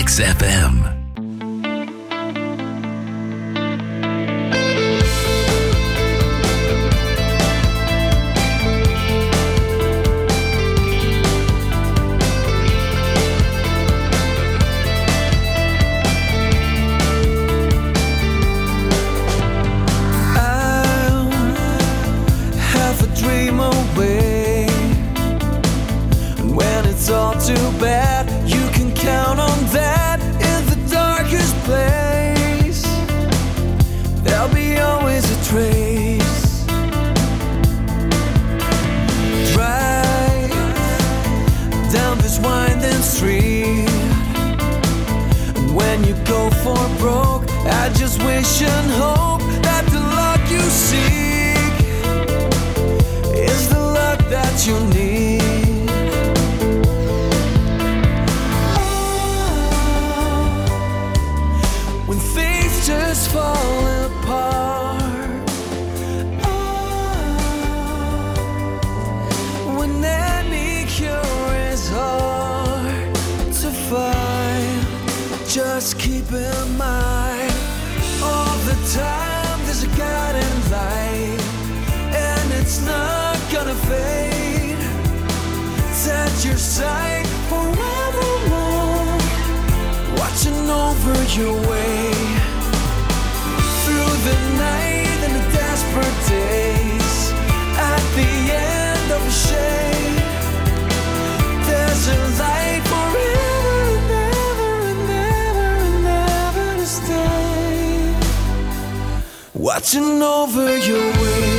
XFM. I just wish and hope that the luck you seek is the luck that you need.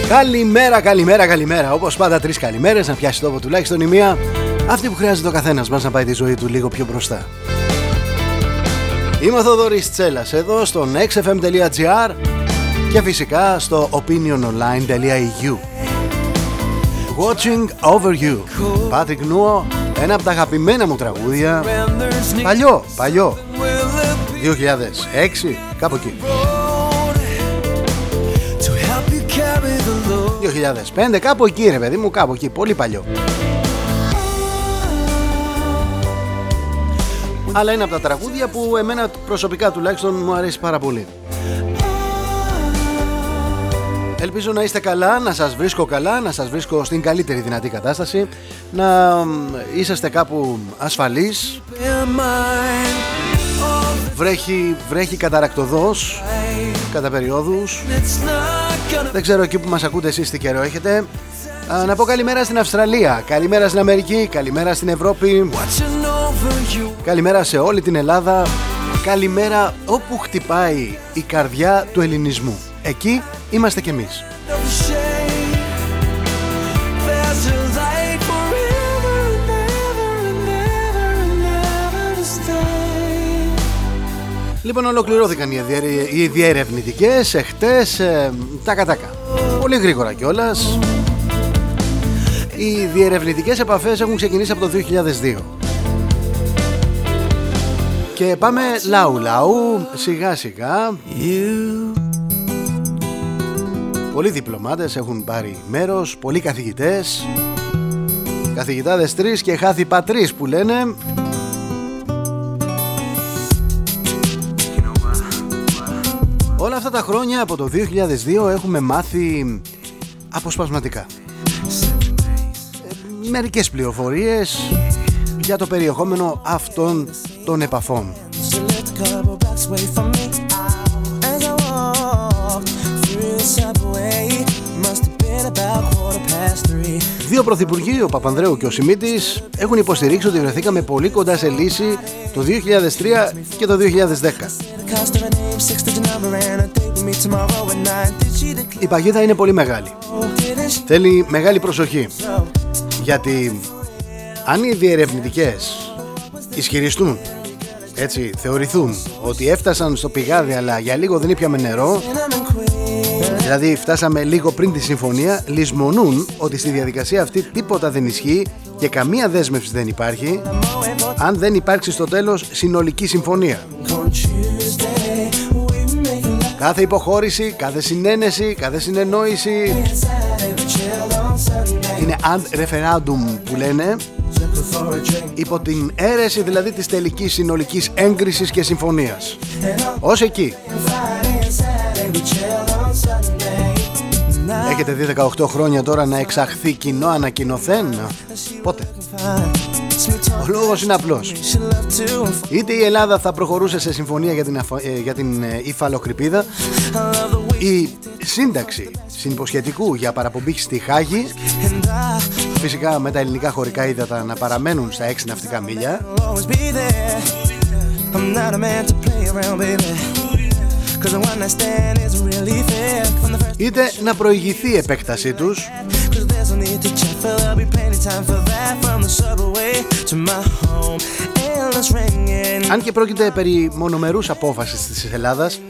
Καλημέρα, καλημέρα, καλημέρα. Όπως πάντα, τρεις καλημέρες να πιάσει τόπο τουλάχιστον η μία. Αυτή που χρειάζεται ο καθένας μας να πάει τη ζωή του λίγο πιο μπροστά. Είμαι ο Θοδωρής Τσέλας εδώ στο nextfm.gr και φυσικά στο opiniononline.eu Watching Over You. Patrick Νούο, ένα από τα αγαπημένα μου τραγούδια. Παλιό, παλιό. 2006, κάπου εκεί. 2005 κάπου εκεί ρε παιδί μου κάπου εκεί πολύ παλιό αλλά είναι από τα τραγούδια που εμένα προσωπικά τουλάχιστον μου αρέσει πάρα πολύ. Ελπίζω να είστε καλά, να σας βρίσκω καλά, να σας βρίσκω στην καλύτερη δυνατή κατάσταση Να είσαστε κάπου ασφαλείς. Βρέχει, βρέχει καταρακτοδός κατά περιόδους. Δεν ξέρω εκεί που μας ακούτε εσείς τι καιρό έχετε. Να πω καλημέρα στην Αυστραλία, καλημέρα στην Αμερική, καλημέρα στην Ευρώπη Καλημέρα σε όλη την Ελλάδα Καλημέρα όπου χτυπάει η καρδιά του ελληνισμού Εκεί είμαστε κι εμείς Λοιπόν, ολοκληρώθηκαν οι διερευνητικές εχθές. Ε, τάκα τάκα. Πολύ γρήγορα κιόλας. Οι διερευνητικές επαφές έχουν ξεκινήσει από το 2002 Και πάμε λαού λαού σιγά σιγά. Πολλοί διπλωμάτες έχουν πάρει μέρος, πολλοί καθηγητές. Καθηγητάδες τρεις και χάθη πατρίς που λένε. Όλα αυτά τα χρόνια από το 2002 έχουμε μάθει αποσπασματικά. Μερικές πληροφορίες για το περιεχόμενο αυτών των επαφών Δύο πρωθυπουργοί, ο Παπανδρέου και ο Σιμίτης, έχουν υποστηρίξει ότι βρεθήκαμε πολύ κοντά σε λύση το 2003 και το 2010. Η παγίδα είναι πολύ μεγάλη. Θέλει μεγάλη προσοχή. Γιατί αν οι διερευνητικές ισχυριστούν. Έτσι θεωρηθούν ότι έφτασαν στο πηγάδι αλλά για λίγο δεν ήπιαμε νερό. Δηλαδή φτάσαμε λίγο πριν τη συμφωνία λησμονούν ότι στη διαδικασία αυτή τίποτα δεν ισχύει και καμία δέσμευση δεν υπάρχει αν δεν υπάρξει στο τέλος συνολική συμφωνία. Κάθε υποχώρηση, κάθε συνένεση, κάθε συνεννόηση. Είναι ad referendum που λένε υπό την αίρεση δηλαδή της τελικής συνολικής έγκρισης και συμφωνίας. Ως εκεί. Έχετε δει 18 χρόνια τώρα να εξαχθεί κοινό ανακοινωθέν. Πότε; Ο λόγος είναι απλός. Είτε η Ελλάδα θα προχωρούσε σε συμφωνία για την, ε, για την ε, υφαλοκρηπίδα η σύνταξη συνυποσχετικού για παραπομπή στη Χάγη φυσικά με τα ελληνικά χωρικά ύδατα να παραμένουν στα 6 ναυτικά μίλια. Είτε να προηγηθεί η επέκτασή τους. Αν και πρόκειται περί μονομερούς απόφασης της Ελλάδας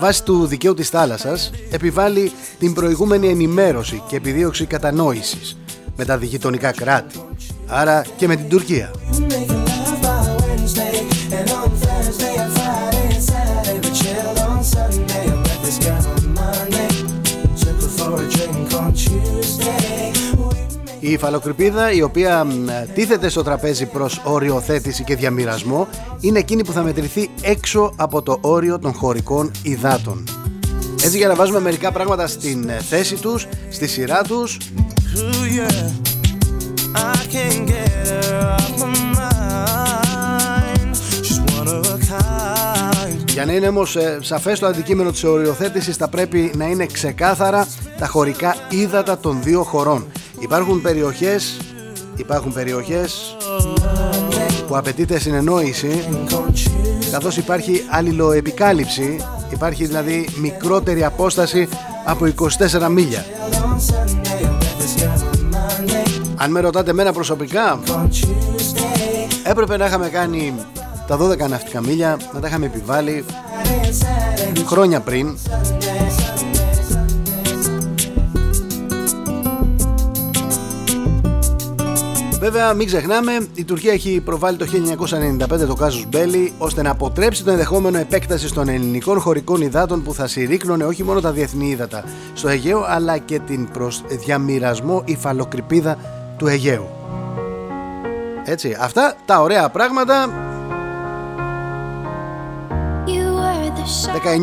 βάσει του δικαίου της θάλασσας επιβάλλει την προηγούμενη ενημέρωση και επιδίωξη κατανόησης με τα διηγητονικά κράτη άρα και με την Τουρκία Η υφαλοκρηπίδα η οποία τίθεται στο τραπέζι προς οριοθέτηση και διαμοιρασμό είναι εκείνη που θα μετρηθεί έξω από το όριο των χωρικών υδάτων. Έτσι για να βάζουμε μερικά πράγματα στην ε, θέση τους, στη σειρά τους Για να είναι όμως ε, σαφές το αντικείμενο της οριοθέτησης θα πρέπει να είναι ξεκάθαρα τα χωρικά ύδατα των δύο χωρών. Υπάρχουν περιοχές, υπάρχουν περιοχές που απαιτείται συνεννόηση καθώς υπάρχει αλληλοεπικάλυψη, υπάρχει δηλαδή μικρότερη απόσταση από 24 μίλια. Αν με ρωτάτε εμένα προσωπικά Έπρεπε να είχαμε κάνει τα 12 ναυτικά μίλια Να τα είχαμε επιβάλει Χρόνια πριν Βέβαια μην ξεχνάμε η Τουρκία έχει προβάλει το 1995 το κάζους Μπέλι ώστε να αποτρέψει το ενδεχόμενο επέκταση των ελληνικών χωρικών υδάτων που θα συρρήκνωνε όχι μόνο τα διεθνή ύδατα στο Αιγαίο αλλά και την προς διαμοιρασμό υφαλοκρηπίδα του Αιγαίου. Έτσι, αυτά τα ωραία πράγματα.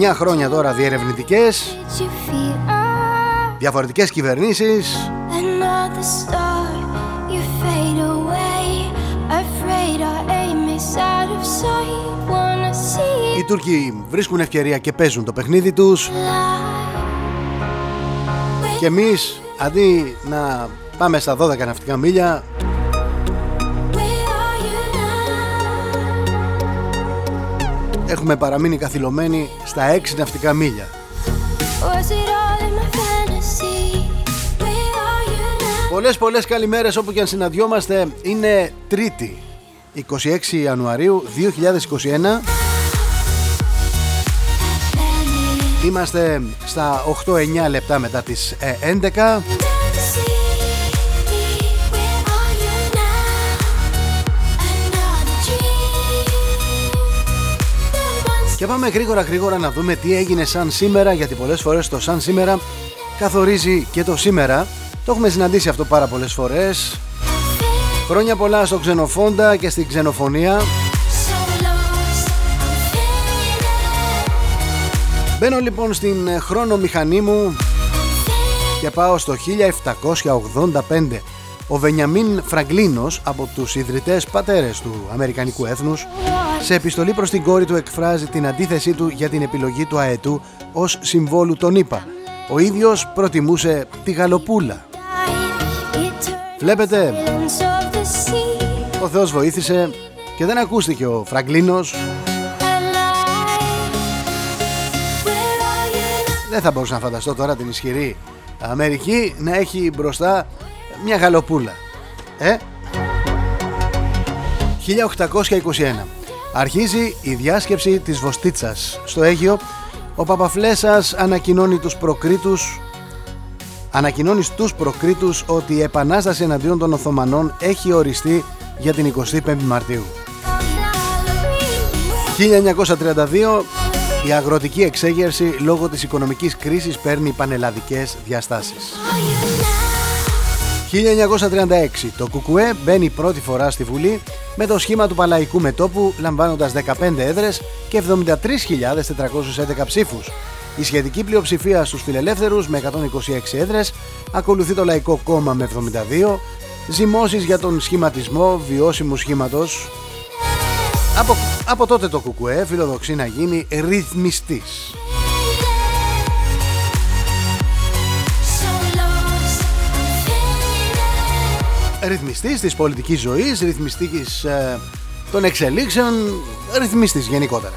19 χρόνια τώρα διερευνητικές Διαφορετικές κυβερνήσεις Τούρκοι βρίσκουν ευκαιρία και παίζουν το παιχνίδι τους. Και εμείς αντί να πάμε στα 12 ναυτικά μίλια Έχουμε παραμείνει καθυλωμένοι στα 6 ναυτικά μίλια. Πολλές πολλές καλημέρες όπου και αν συναντιόμαστε. Είναι Τρίτη 26 Ιανουαρίου 2021 Είμαστε στα 8-9 λεπτά μετά τις 11 ε, Και πάμε γρήγορα γρήγορα να δούμε τι έγινε σαν σήμερα γιατί πολλές φορές το σαν σήμερα καθορίζει και το σήμερα. Το έχουμε συναντήσει αυτό πάρα πολλές φορές. Χρόνια πολλά στο ξενοφόντα και στην ξενοφωνία Μπαίνω λοιπόν στην χρόνο μηχανή μου και πάω στο 1785 ο Βενιαμίν Φραγκλίνος από τους ιδρυτές πατέρες του Αμερικανικού έθνους σε επιστολή προς την κόρη του εκφράζει την αντίθεσή του για την επιλογή του αετού ως συμβόλου των ΗΠΑ. Ο ίδιος προτιμούσε τη γαλοπούλα. Βλέπετε, ο Θεός βοήθησε και δεν ακούστηκε ο Φραγκλίνος. Δεν θα μπορούσα να φανταστώ τώρα την ισχυρή Αμερική να έχει μπροστά μια γαλοπούλα. Ε; 1821. Αρχίζει η διάσκεψη της Βοστίτσας. Στο Αίγιο, ο Παπαφλέσας ανακοινώνει τους προκρίτους ανακοινώνει στους προκρίτους ότι η επανάσταση εναντίον των Οθωμανών έχει οριστεί για την 25η Μαρτίου. 1932 η αγροτική εξέγερση λόγω της οικονομικής κρίσης παίρνει πανελλαδικές διαστάσεις. 1936 το Κουκουέ μπαίνει πρώτη φορά στη Βουλή με το σχήμα του Παλαϊκού Μετόπου λαμβάνοντας 15 έδρες και 73.411 ψήφους. Η σχετική πλειοψηφία στους φιλελεύθερους με 126 έδρες, ακολουθεί το Λαϊκό Κόμμα με 72, ζυμώσεις για τον σχηματισμό βιώσιμου σχήματος. Από, από τότε το Κουκουέ φιλοδοξεί να γίνει ρυθμιστής. ρυθμιστής της πολιτικής ζωής, ρυθμιστής ε, των εξελίξεων, ρυθμιστής γενικότερα.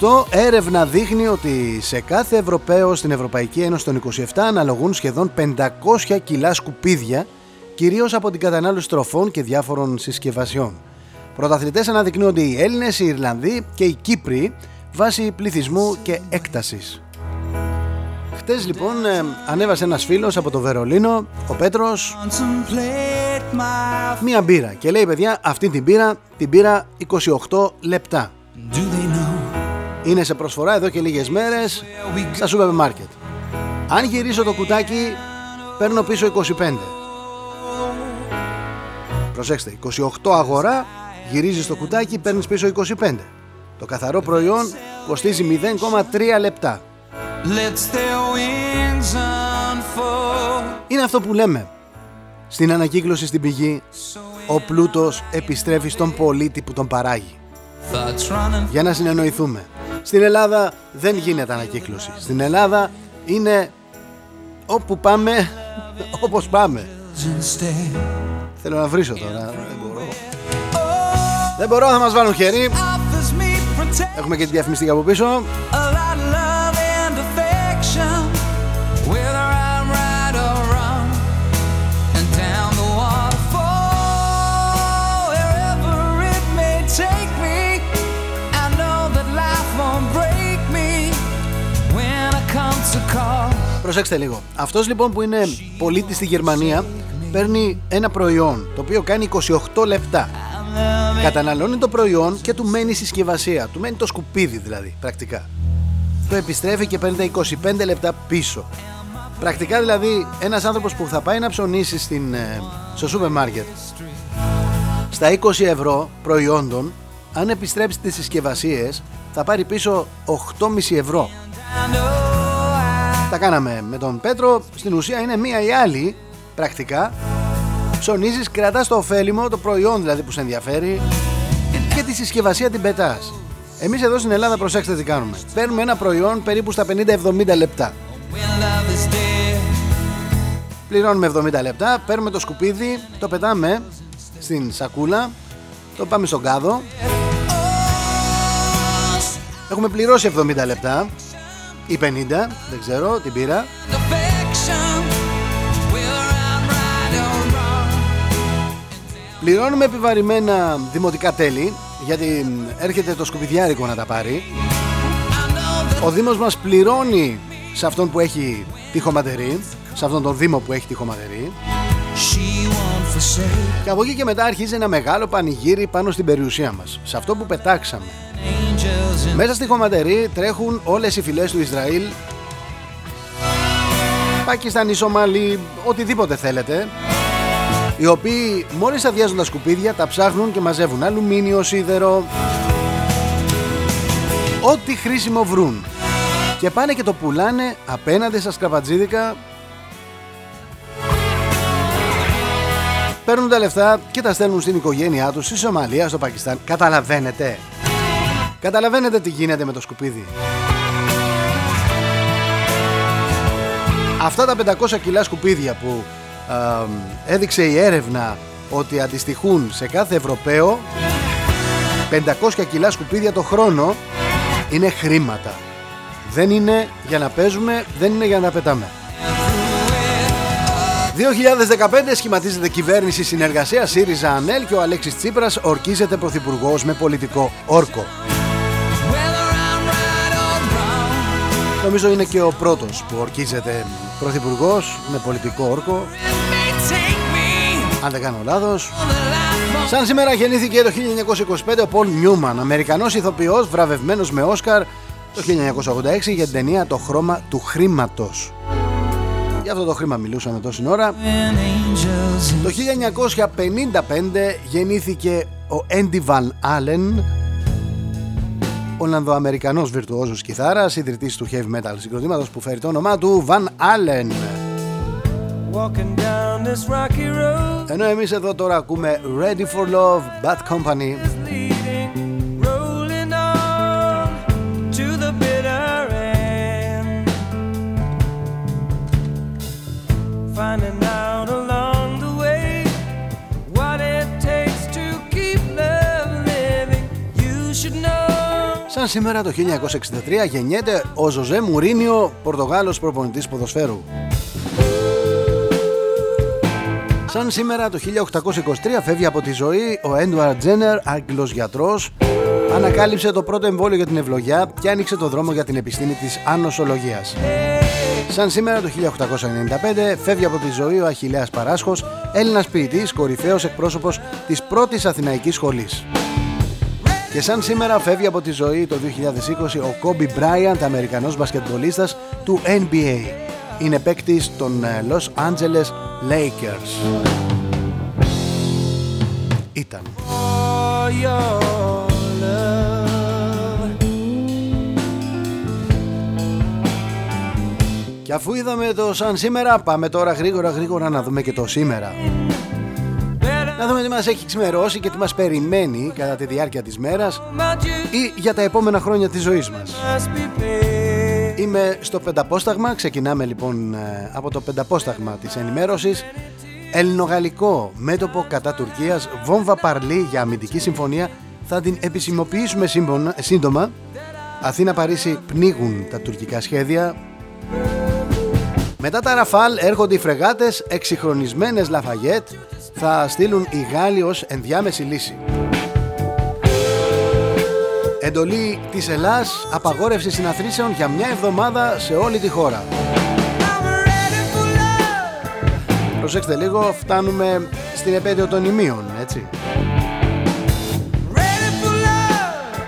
2008 έρευνα δείχνει ότι σε κάθε Ευρωπαίο στην Ευρωπαϊκή Ένωση των 27 αναλογούν σχεδόν 500 κιλά σκουπίδια κυρίως από την κατανάλωση τροφών και διάφορων συσκευασιών. Πρωταθλητές αναδεικνύονται οι Έλληνες, οι Ιρλανδοί και οι Κύπροι βάσει πληθυσμού και έκτασης. Χτες λοιπόν ε, ανέβασε ένας φίλος από το Βερολίνο, ο Πέτρος, μία μπύρα και λέει παιδιά αυτή την μπύρα την πήρα 28 λεπτά. Είναι σε προσφορά εδώ και λίγες μέρες στα σούπερ μάρκετ. Αν γυρίσω το κουτάκι παίρνω πίσω 25. Προσέξτε, 28 αγορά, γυρίζεις το κουτάκι, παίρνεις πίσω 25. Το καθαρό προϊόν κοστίζει 0,3 λεπτά. Είναι αυτό που λέμε. Στην ανακύκλωση στην πηγή, ο πλούτος επιστρέφει στον πολίτη που τον παράγει. Για να συνεννοηθούμε. Στην Ελλάδα δεν γίνεται ανακύκλωση. Στην Ελλάδα είναι όπου πάμε, όπως πάμε. Θέλω να βρίσω τώρα, δεν μπορώ. Δεν μπορώ, θα μας βάλουν χέρι. Έχουμε και τη διαφημιστική από πίσω. Προσέξτε λίγο. Αυτός λοιπόν που είναι πολίτης στη Γερμανία παίρνει ένα προϊόν το οποίο κάνει 28 λεπτά. Καταναλώνει το προϊόν και του μένει η συσκευασία. Του μένει το σκουπίδι δηλαδή, πρακτικά. Το επιστρέφει και παίρνει τα 25 λεπτά πίσω. Πρακτικά δηλαδή ένας άνθρωπος που θα πάει να ψωνίσει στην, ε, στο σούπερ μάρκετ στα 20 ευρώ προϊόντων αν επιστρέψει τις συσκευασίες θα πάρει πίσω 8,5 ευρώ τα κάναμε με τον Πέτρο. Στην ουσία είναι μία ή άλλη πρακτικά. Ψωνίζεις, κρατάς το ωφέλιμο, το προϊόν δηλαδή που σε ενδιαφέρει και τη συσκευασία την πετάς. Εμείς εδώ στην Ελλάδα, προσέξτε τι κάνουμε. Παίρνουμε ένα προϊόν περίπου στα 50-70 λεπτά. Πληρώνουμε 70 λεπτά, παίρνουμε το σκουπίδι, το πετάμε στην σακούλα, το πάμε στον κάδο. Έχουμε πληρώσει 70 λεπτά ή 50, δεν ξέρω, την πήρα. Πληρώνουμε επιβαρημένα δημοτικά τέλη γιατί έρχεται το σκουπιδιάρικο να τα πάρει. Ο Δήμος μας πληρώνει σε αυτόν που έχει τυχοματερή, σε αυτόν τον Δήμο που έχει τυχοματερή. Και από εκεί και μετά αρχίζει ένα μεγάλο πανηγύρι πάνω στην περιουσία μας, σε αυτό που πετάξαμε. Μέσα στη χωματερή τρέχουν όλες οι φυλές του Ισραήλ Πακιστανί, Σομαλί, οτιδήποτε θέλετε οι οποίοι μόλις αδειάζουν τα σκουπίδια τα ψάχνουν και μαζεύουν αλουμίνιο, σίδερο. Ό,τι χρήσιμο βρουν. Και πάνε και το πουλάνε απέναντι στα σκραπατζίδικα παίρνουν τα λεφτά και τα στέλνουν στην οικογένειά τους στη Σομαλία, στο Πακιστάν. Καταλαβαίνετε. Καταλαβαίνετε τι γίνεται με το σκουπίδι. Αυτά τα 500 κιλά σκουπίδια που έδειξε η έρευνα ότι αντιστοιχούν σε κάθε Ευρωπαίο 500 κιλά σκουπίδια το χρόνο είναι χρήματα. Δεν είναι για να παίζουμε, δεν είναι για να πετάμε. 2015 σχηματίζεται κυβέρνηση συνεργασία ΣΥΡΙΖΑ ΑΝΕΛ και ο Αλέξης Τσίπρας ορκίζεται πρωθυπουργός με πολιτικό όρκο. Νομίζω είναι και ο πρώτος που ορκίζεται πρωθυπουργός με πολιτικό όρκο. Αν δεν κάνω λάθος. Σαν σήμερα γεννήθηκε το 1925 ο Πολ Νιούμαν Αμερικανός ηθοποιός βραβευμένος με Όσκαρ το 1986 για την ταινία «Το χρώμα του χρήματος» Για αυτό το χρήμα μιλούσαμε τόση ώρα. Το 1955 γεννήθηκε ο Έντι Βαν Άλεν, Ολλανδοαμερικανός βιρτουόζος κιθάρας, ιδρυτής του heavy metal συγκροτήματος που φέρει το όνομά του Van Allen. Ενώ εμείς εδώ τώρα ακούμε Ready for Love, Bad Company. Σαν σήμερα το 1963 γεννιέται ο Ζωζέ Μουρίνιο, Πορτογάλος προπονητής ποδοσφαίρου. Σαν σήμερα το 1823 φεύγει από τη ζωή ο Έντουαρτ Τζένερ, Άγγλος γιατρός, ανακάλυψε το πρώτο εμβόλιο για την ευλογιά και άνοιξε το δρόμο για την επιστήμη της ανοσολογίας. Σαν σήμερα το 1895 φεύγει από τη ζωή ο Αχιλέας Παράσχος, Έλληνας ποιητής, κορυφαίος εκπρόσωπος της πρώτης Αθηναϊκής σχολής. Και σαν σήμερα φεύγει από τη ζωή το 2020 ο Κόμπι Μπράιαντ, Αμερικανός μπασκετμπολίστας του NBA. Είναι παίκτης των ε, Los Angeles Lakers. Ήταν. Και αφού είδαμε το σαν σήμερα, πάμε τώρα γρήγορα γρήγορα να δούμε και το σήμερα. Να δούμε τι μας έχει ξημερώσει και τι μας περιμένει κατά τη διάρκεια της μέρας ή για τα επόμενα χρόνια της ζωής μας. Είμαι στο πενταπόσταγμα, ξεκινάμε λοιπόν ε, από το πενταπόσταγμα της ενημέρωσης. Ελληνογαλλικό μέτωπο κατά Τουρκίας, βόμβα παρλή για αμυντική συμφωνία. Θα την επισημοποιήσουμε σύντομα. Αθήνα-Παρίσι πνίγουν τα τουρκικά σχέδια μετά τα Ραφάλ έρχονται οι φρεγάτες εξυγχρονισμένες Λαφαγέτ θα στείλουν οι Γάλλοι ως ενδιάμεση λύση. Εντολή της Ελλάς απαγόρευση συναθρήσεων για μια εβδομάδα σε όλη τη χώρα. Προσέξτε λίγο, φτάνουμε στην επέτειο των ημείων, έτσι.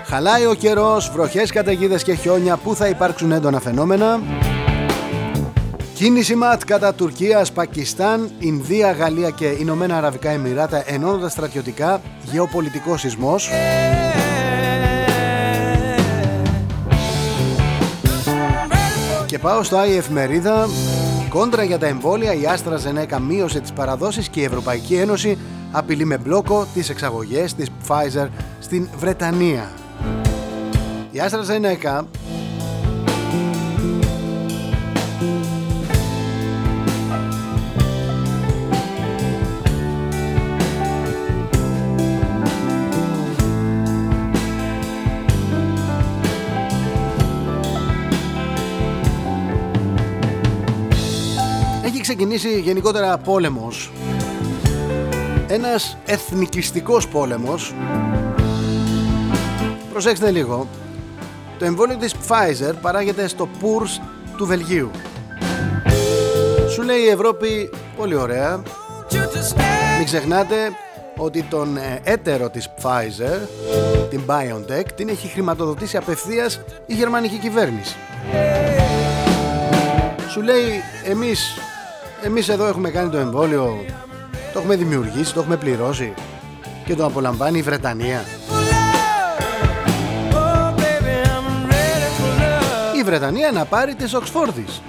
Χαλάει ο καιρός, βροχές καταιγίδες και χιόνια που θα υπάρξουν έντονα φαινόμενα. Κίνηση ΜΑΤ κατά Τουρκίας, Πακιστάν, Ινδία, Γαλλία και Ηνωμένα Αραβικά Εμμυράτα ενώνοντας στρατιωτικά, γεωπολιτικό σεισμός. Και πάω στο η εφημερίδα Κόντρα για τα εμβόλια η Άστρα Ζενέκα μείωσε τις παραδόσεις και η Ευρωπαϊκή Ένωση απειλεί με μπλόκο τις εξαγωγές της Pfizer στην Βρετανία. Η Άστρα Ζενέκα ξεκινήσει γενικότερα πόλεμος. Ένας εθνικιστικός πόλεμος. Προσέξτε λίγο. Το εμβόλιο της Pfizer παράγεται στο Pours του Βελγίου. Σου λέει η Ευρώπη πολύ ωραία. Μην ξεχνάτε ότι τον ε, έτερο της Pfizer την BioNTech την έχει χρηματοδοτήσει απευθείας η γερμανική κυβέρνηση σου λέει εμείς εμείς εδώ έχουμε κάνει το εμβόλιο, το έχουμε δημιουργήσει, το έχουμε πληρώσει και το απολαμβάνει η Βρετανία. Η Βρετανία να πάρει τις Οξφόρδης.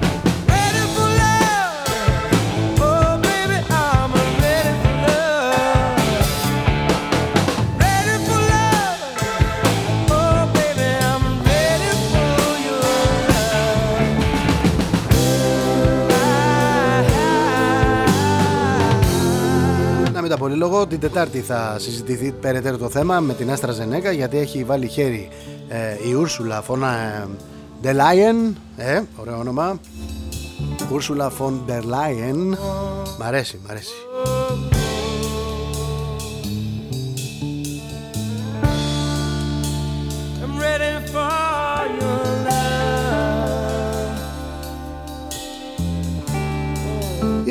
Πολύ λόγο. Την Τετάρτη θα συζητηθεί περαιτέρω το θέμα με την Άστρα Ζενέκα γιατί έχει βάλει χέρι ε, η Ούρσουλα Φώνα Ντελάιεν. Ε, ωραίο όνομα. Ούρσουλα Φον Ντελάιεν. Μ' αρέσει, μ' αρέσει.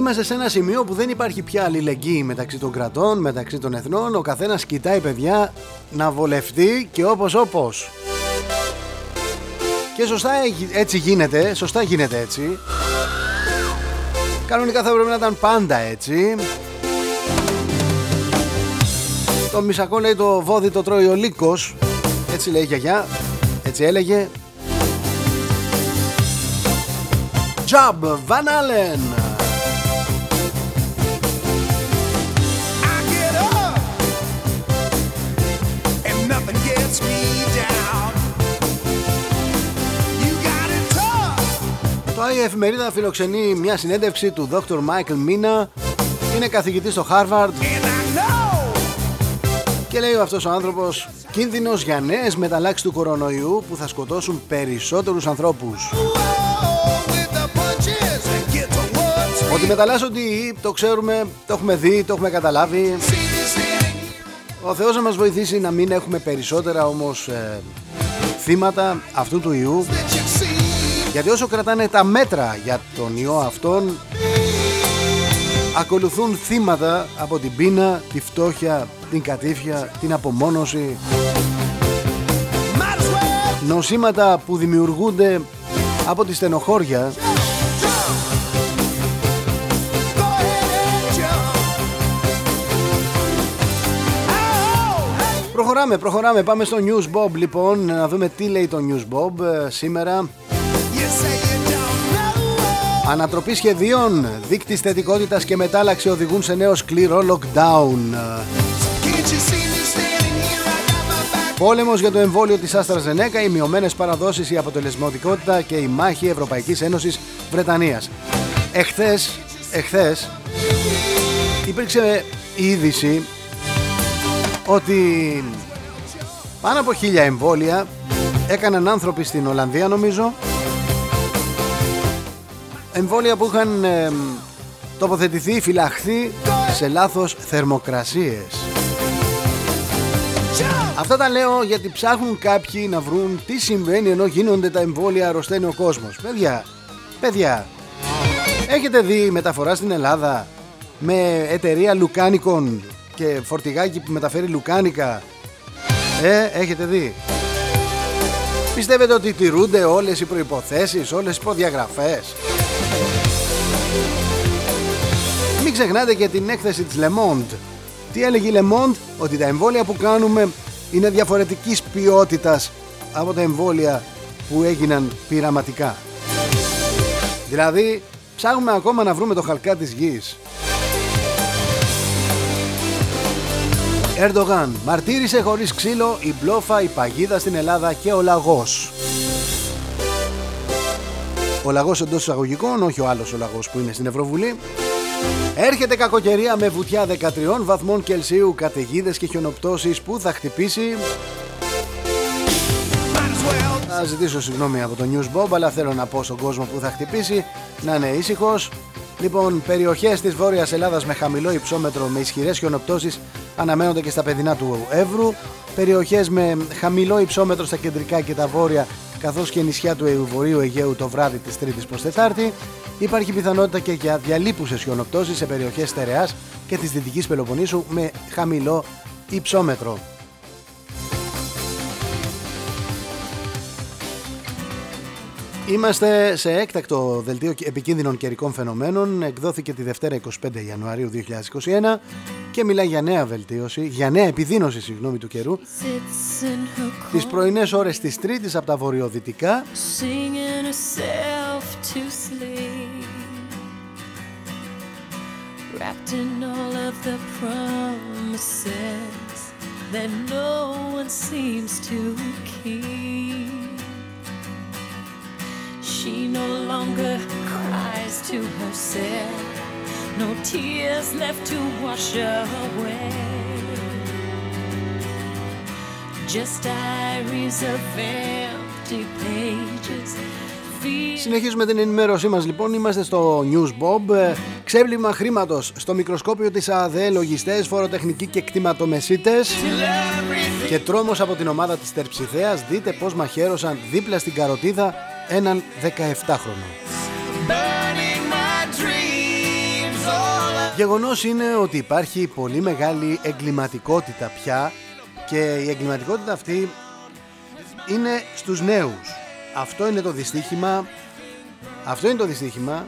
Είμαστε σε ένα σημείο που δεν υπάρχει πια αλληλεγγύη μεταξύ των κρατών, μεταξύ των εθνών. Ο καθένας κοιτάει παιδιά να βολευτεί και όπως όπως. Και σωστά έτσι γίνεται, σωστά γίνεται έτσι. Κανονικά θα έπρεπε να ήταν πάντα έτσι. Το μισακό λέει το βόδι το τρώει ο λύκος. Έτσι λέει η γιαγιά. Έτσι έλεγε. Job Van Allen. Το η εφημερίδα φιλοξενεί μια συνέντευξη του Dr. Michael Mina Είναι καθηγητής στο Harvard Και λέει αυτός ο άνθρωπος Κίνδυνος για νέες μεταλλάξεις του κορονοϊού Που θα σκοτώσουν περισσότερους ανθρώπους Ότι μεταλλάσσονται οι το ξέρουμε, το έχουμε δει, το έχουμε καταλάβει. Ο Θεός να μας βοηθήσει να μην έχουμε περισσότερα όμως ε, θύματα αυτού του ιού γιατί όσο κρατάνε τα μέτρα για τον ιό αυτόν ακολουθούν θύματα από την πείνα, τη φτώχεια, την κατήφια, την απομόνωση. Νοσήματα που δημιουργούνται από τη στενοχώρια. Προχωράμε, προχωράμε, πάμε στο News Bob λοιπόν να δούμε τι λέει το News Bob ε, σήμερα Ανατροπή σχεδίων, δείκτης θετικότητας και μετάλλαξη οδηγούν σε νέο σκληρό lockdown. Πόλεμος για το εμβόλιο της AstraZeneca, οι μειωμένες παραδόσεις, η αποτελεσματικότητα και η μάχη Ευρωπαϊκής Ένωσης Βρετανίας. Εχθές, εχθές υπήρξε η είδηση ότι πάνω από χίλια εμβόλια έκαναν άνθρωποι στην Ολλανδία νομίζω εμβόλια που είχαν ε, τοποθετηθεί, φυλαχθεί σε λάθος θερμοκρασίες. Αυτά τα λέω γιατί ψάχνουν κάποιοι να βρουν τι συμβαίνει ενώ γίνονται τα εμβόλια αρρωσταίνει ο κόσμος. Παιδιά, παιδιά, έχετε δει μεταφορά στην Ελλάδα με εταιρεία λουκάνικων και φορτηγάκι που μεταφέρει λουκάνικα; Ε, έχετε δει. Πιστεύετε ότι τηρούνται όλες οι προϋποθέσεις, όλες οι προδιαγραφές; Ξεχνάτε και την έκθεση της Le Monde. Τι έλεγε η Le Monde? Ότι τα εμβόλια που κάνουμε είναι διαφορετικής ποιότητας από τα εμβόλια που έγιναν πειραματικά. Δηλαδή, ψάχνουμε ακόμα να βρούμε το χαλκά της γης. Ερντογάν, μαρτύρησε χωρίς ξύλο η μπλόφα, η παγίδα στην Ελλάδα και ο λαγός. Ο λαγός εντός εισαγωγικών, όχι ο άλλος ο λαγός που είναι στην Ευρωβουλή. Έρχεται κακοκαιρία με βουτιά 13 βαθμών Κελσίου, καταιγίδες και χιονοπτώσεις που θα χτυπήσει θα ζητήσω συγγνώμη από το News Bob, αλλά θέλω να πω στον κόσμο που θα χτυπήσει να είναι ήσυχος. Λοιπόν, περιοχές της Βόρειας Ελλάδας με χαμηλό υψόμετρο με ισχυρές χιονοπτώσεις αναμένονται και στα παιδινά του Εύρου. Περιοχές με χαμηλό υψόμετρο στα κεντρικά και τα βόρεια καθώς και νησιά του Βορείου Αιγαίου το βράδυ της Τρίτης προς Τετάρτη. Υπάρχει πιθανότητα και για διαλείπουσε χιονοπτώσει σε περιοχές Στερεάς και της Δυτικής Πελοποννήσου με χαμηλό υψόμετρο. Είμαστε σε έκτακτο δελτίο επικίνδυνων καιρικών φαινομένων. Εκδόθηκε τη Δευτέρα 25 Ιανουαρίου 2021 και μιλάει για νέα βελτίωση, για νέα επιδείνωση συγγνώμη, του καιρού. Τις πρωινές ώρες της Τρίτης από τα βορειοδυτικά that no one seems to keep. She no longer cries to herself, no tears left to wash away. Just diaries of empty pages. Συνεχίζουμε την ενημέρωσή μας λοιπόν, είμαστε στο News Bob. Ε, Ξέβλημα χρήματος στο μικροσκόπιο της ΑΔΕ Λογιστές, φοροτεχνικοί και κτηματομεσίτες. Και τρόμος από την ομάδα της Τερψιθέας Δείτε πως μαχαίρωσαν δίπλα στην καροτίδα έναν 17χρονο. Γεγονός είναι ότι υπάρχει πολύ μεγάλη εγκληματικότητα πια και η εγκληματικότητα αυτή είναι στους νέους. Αυτό είναι το δυστύχημα. Αυτό είναι το δυστύχημα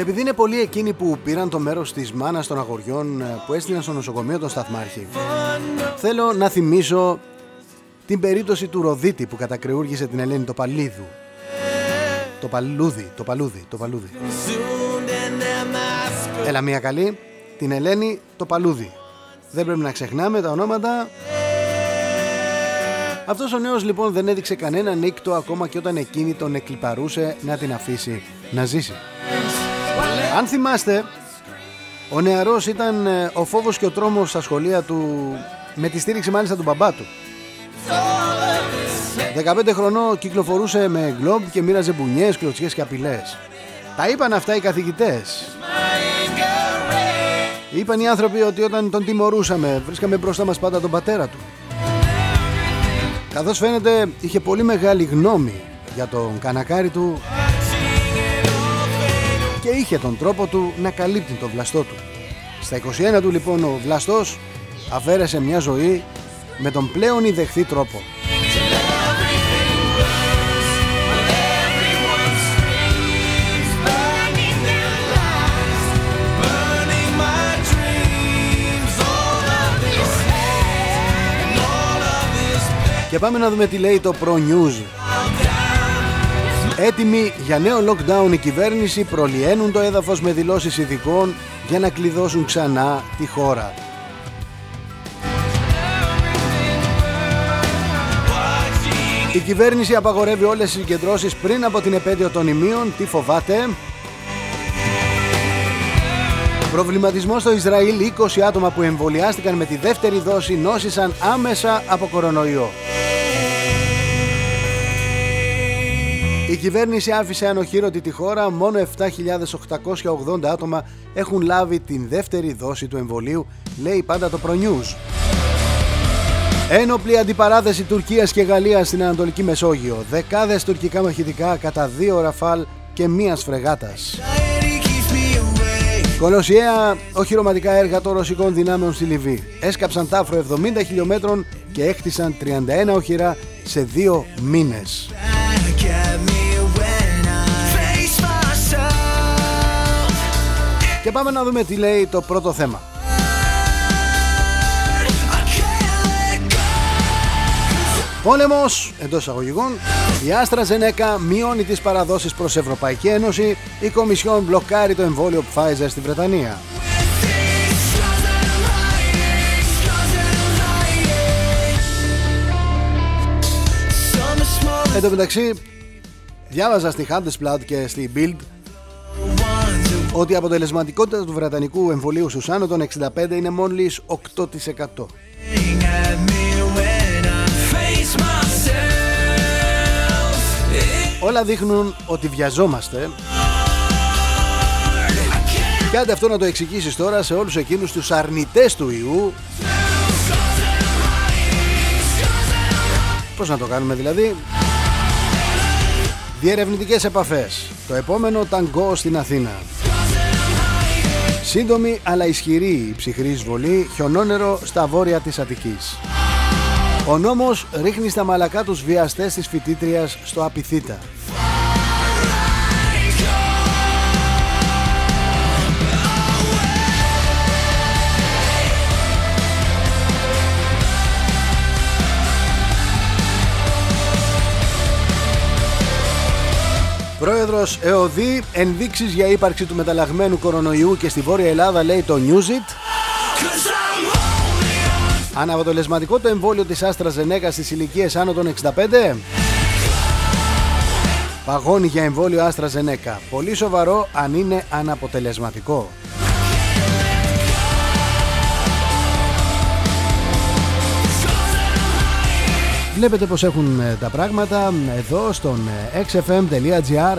Και επειδή είναι πολλοί εκείνοι που πήραν το μέρος της μάνας των αγοριών ε, που έστειλαν στο νοσοκομείο τον Σταθμάρχη, θέλω να θυμίσω την περίπτωση του Ροδίτη που κατακρεούργησε την Ελένη το Παλίδου. Το Παλούδι, το Παλούδι, το Παλούδι. Έλα μία καλή, την Ελένη το Παλούδι. Δεν πρέπει να ξεχνάμε τα ονόματα. Αυτός ο νέος λοιπόν δεν έδειξε κανένα νύκτο ακόμα και όταν εκείνη τον εκλυπαρούσε να την αφήσει να ζήσει. Αν θυμάστε, ο νεαρός ήταν ε, ο φόβος και ο τρόμος στα σχολεία του με τη στήριξη μάλιστα του μπαμπά του. 15 χρονών κυκλοφορούσε με γκλόμπ και μοίραζε μπουνιές, κλωτσιές και απειλές. Τα είπαν αυτά οι καθηγητές. Είπαν οι άνθρωποι ότι όταν τον τιμωρούσαμε βρίσκαμε μπροστά μας πάντα τον πατέρα του. Καθώς φαίνεται είχε πολύ μεγάλη γνώμη για τον κανακάρι του και είχε τον τρόπο του να καλύπτει τον βλαστό του. Στα 21 του λοιπόν ο βλαστός αφαίρεσε μια ζωή με τον πλέον ιδεχθή τρόπο. Και πάμε να δούμε τι λέει το Pro News. Έτοιμοι για νέο lockdown η κυβέρνηση προλυαίνουν το έδαφος με δηλώσεις ειδικών για να κλειδώσουν ξανά τη χώρα. Η κυβέρνηση απαγορεύει όλες τις συγκεντρώσεις πριν από την επέτειο των ημείων. Τι φοβάται; Προβληματισμός στο Ισραήλ 20 άτομα που εμβολιάστηκαν με τη δεύτερη δόση νόσησαν άμεσα από κορονοϊό. Η κυβέρνηση άφησε ανοχήρωτη τη χώρα, μόνο 7.880 άτομα έχουν λάβει την δεύτερη δόση του εμβολίου, λέει πάντα το ProNews. Ένοπλη αντιπαράθεση Τουρκίας και Γαλλίας στην Ανατολική Μεσόγειο. Δεκάδες τουρκικά μαχητικά κατά δύο ραφάλ και μίας φρεγάτας. Κολοσιαία οχυρωματικά έργα των ρωσικών δυνάμεων στη Λιβύη. Έσκαψαν τάφρο 70 χιλιόμετρων και έκτισαν 31 οχυρά σε δύο μήνες. Και πάμε να δούμε τι λέει το πρώτο θέμα. Πόλεμος εντός εισαγωγικών. Η Άστρα Ζενέκα μειώνει τις παραδόσεις προς Ευρωπαϊκή Ένωση. Η Κομισιόν μπλοκάρει το εμβόλιο Pfizer στη Βρετανία. Εν τω μεταξύ, διάβαζα στη Handelsblatt και στη Bild ότι η αποτελεσματικότητα του βρετανικού εμβολίου στους άνω των 65 είναι μόλις 8%. Όλα δείχνουν ότι βιαζόμαστε. Και άντε αυτό να το εξηγήσεις τώρα σε όλους εκείνους τους αρνητές του ιού. Πώς να το κάνουμε δηλαδή; Διερευνητικές επαφές. Το επόμενο ταγκό στην Αθήνα Σύντομη αλλά ισχυρή ψυχρή εισβολή χιονόνερο στα βόρεια της Αττικής ο νόμος ρίχνει στα μαλακά τους βιαστές της φοιτήτριας στο Απιθύτα. Πρόεδρος ΕΟΔΗ, ενδείξεις για ύπαρξη του μεταλλαγμένου κορονοϊού και στη Βόρεια Ελλάδα λέει το Newsit. Αναβατολεσματικό το εμβόλιο της Άστρα Ζενέκα στις ηλικίες άνω των 65. Παγώνει για εμβόλιο Άστρα Ζενέκα. Πολύ σοβαρό αν είναι αναποτελεσματικό. Βλέπετε πως έχουν ε, τα πράγματα εδώ στον ε, xfm.gr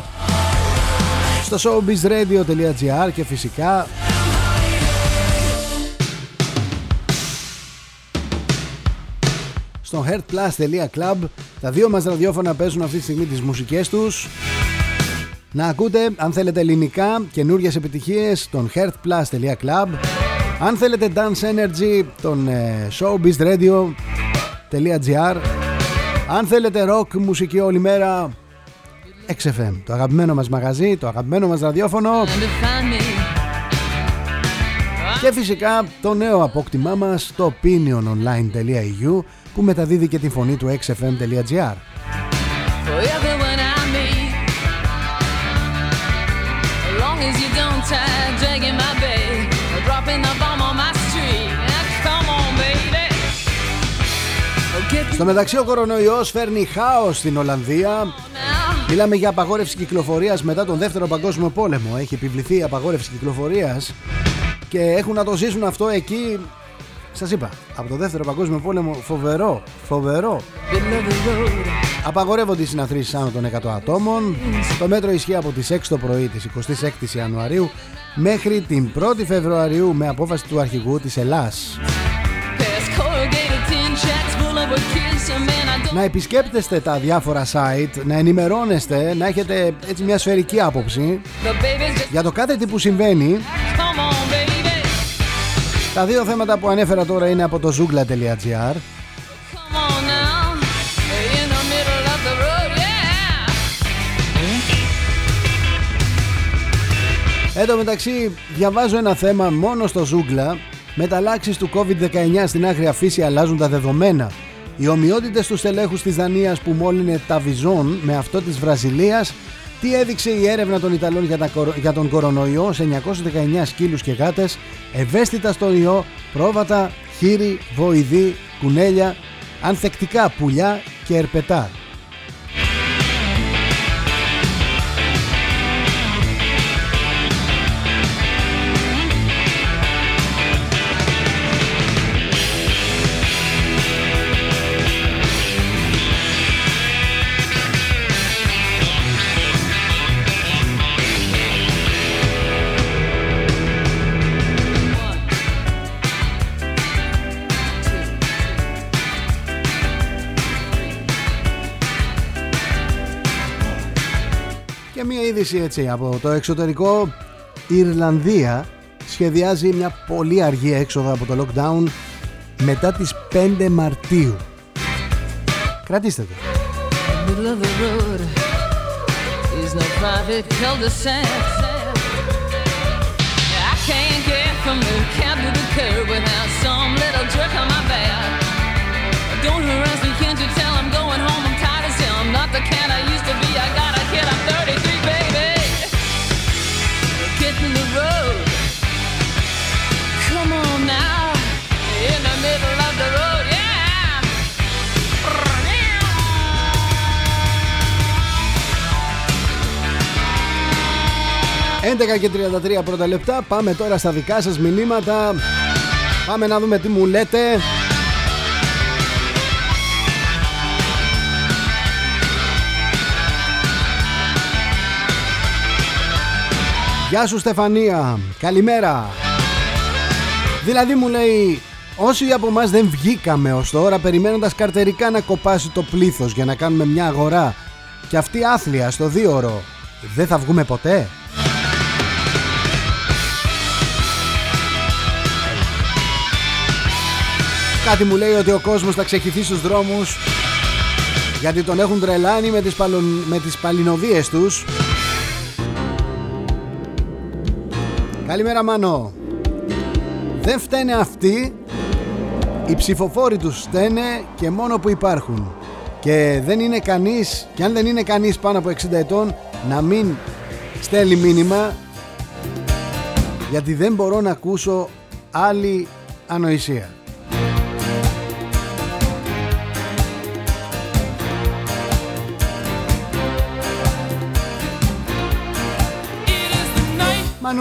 στο showbizradio.gr και φυσικά στο heartplus.club Τα δύο μας ραδιόφωνα παίζουν αυτή τη στιγμή τις μουσικές τους. Να ακούτε αν θέλετε ελληνικά καινούργιες επιτυχίες στον heartplus.club Αν θέλετε dance energy τον ε, showbizradio.gr Αν θέλετε rock μουσική όλη μέρα XFM, το αγαπημένο μας μαγαζί, το αγαπημένο μας ραδιόφωνο. Και φυσικά το νέο απόκτημά μας το opiniononline.eu που μεταδίδει και τη φωνή του xfm.gr Στο μεταξύ ο κορονοϊός φέρνει χάος στην Ολλανδία. Μιλάμε για απαγόρευση κυκλοφορίας μετά τον δεύτερο παγκόσμιο πόλεμο. Έχει επιβληθεί η απαγόρευση κυκλοφορίας Και έχουν να το ζήσουν αυτό εκεί. Σας είπα, από το δεύτερο παγκόσμιο πόλεμο φοβερό, φοβερό. Απαγορεύονται οι συναθρήσεις άνω των 100 ατόμων. Το μέτρο ισχύει από τις 6 το πρωί της 26 Ιανουαρίου Μέχρι την 1η Φεβρουαρίου με απόφαση του αρχηγού της Ελλάς να επισκέπτεστε τα διάφορα site, να ενημερώνεστε, να έχετε έτσι μια σφαιρική άποψη για το κάθε τι που συμβαίνει. Τα δύο θέματα που ανέφερα τώρα είναι από το zoogla.gr Εν τω μεταξύ διαβάζω ένα θέμα μόνο στο Zoogla Μεταλλάξεις του COVID-19 στην άγρια φύση αλλάζουν τα δεδομένα οι ομοιότητες του στελέχους της Δανίας που μόλυνε τα βιζόν με αυτό της Βραζιλίας τι έδειξε η έρευνα των Ιταλών για, τον κορονοϊό σε 919 σκύλους και γάτες ευαίσθητα στο ιό, πρόβατα, χείρι, βοηδή, κουνέλια, ανθεκτικά πουλιά και ερπετά. 'Είδηση έτσι από το εξωτερικό η Ιρλανδία σχεδιάζει μια πολύ αργή έξοδο από το lockdown μετά τις 5 Μαρτίου Κρατήστε το Don't harass me, can't you tell I'm going home? I'm tired as hell. I'm not the cat I used to be. Road. Come on now, in the middle of the road, yeah. 11 και 33 πρώτα λεπτά Πάμε τώρα στα δικά σας μηνύματα Πάμε να δούμε τι μου λέτε Γεια σου Στεφανία, καλημέρα. Δηλαδή μου λέει Όσοι από εμάς δεν βγήκαμε ως τώρα περιμένοντας καρτερικά να κοπάσει το πλήθος για να κάνουμε μια αγορά και αυτή άθλια στο δίωρο δεν θα βγούμε ποτέ; Κάτι μου λέει ότι ο κόσμος θα ξεχυθεί στους δρόμους γιατί τον έχουν τρελάνει με τις, παλων... με τις παλινοδίες τους Καλημέρα Μάνο. Δεν φταίνε αυτοί. Οι ψηφοφόροι τους φταίνε και μόνο που υπάρχουν. Και δεν είναι κανείς Και αν δεν είναι κανείς πάνω από 60 ετών Να μην στέλνει μήνυμα Γιατί δεν μπορώ να ακούσω άλλη ανοησία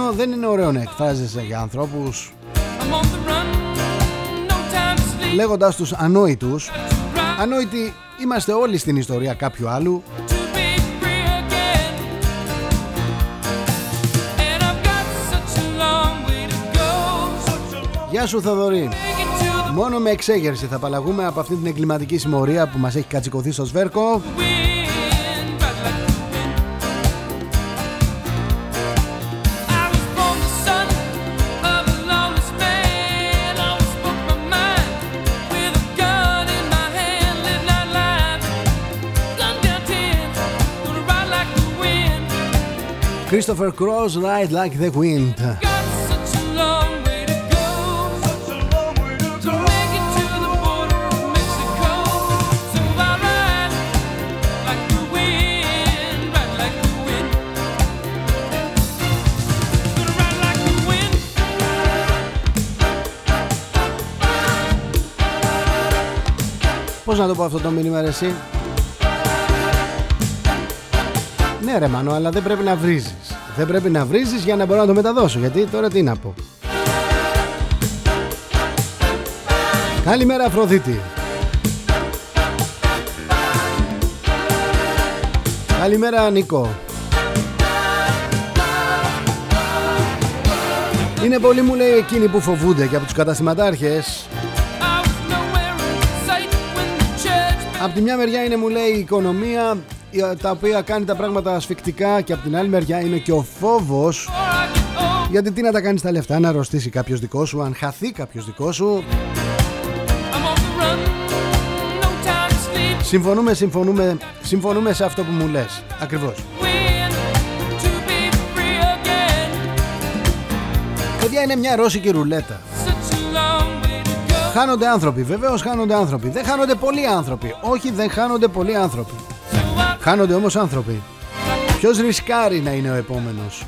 Μάνο δεν είναι ωραίο να εκφράζεσαι για ανθρώπους. Λέγοντας τους ανόητους Ανόητοι είμαστε όλοι στην ιστορία κάποιου άλλου. Γεια σου Θοδωρή. Μόνο με εξέγερση θα απαλλαγούμε από αυτή την εγκληματική συμμορία που μας έχει κατσικωθεί στο σβέρκο Christopher Cross Ride Like the Wind. Πώς να το πω αυτό το μήνυμα ρε εσύ; Ναι ρε Μάνο αλλά δεν πρέπει να βρίζεις Δεν πρέπει να βρίζεις για να μπορώ να το μεταδώσω Γιατί τώρα τι να πω. Καλημέρα Αφροδίτη. Καλημέρα Νίκο. Είναι πολλοί μου λέει εκείνοι που φοβούνται και από τους καταστηματάρχες. Από τη μια μεριά είναι μου λέει η οικονομία τα οποία κάνει τα πράγματα ασφικτικά και από την άλλη μεριά είναι και ο φόβος γιατί τι να τα κάνεις τα λεφτά να αρρωστήσει κάποιος δικός σου αν χαθεί κάποιος δικός σου Συμφωνούμε, συμφωνούμε, συμφωνούμε σε αυτό που μου λες Ακριβώς Παιδιά είναι μια ρώσικη ρουλέτα Χάνονται άνθρωποι, βεβαίως χάνονται άνθρωποι. Δεν χάνονται πολλοί άνθρωποι. Όχι, δεν χάνονται πολλοί άνθρωποι. Χάνονται όμως άνθρωποι. Ποιος ρισκάρει να είναι ο επόμενος;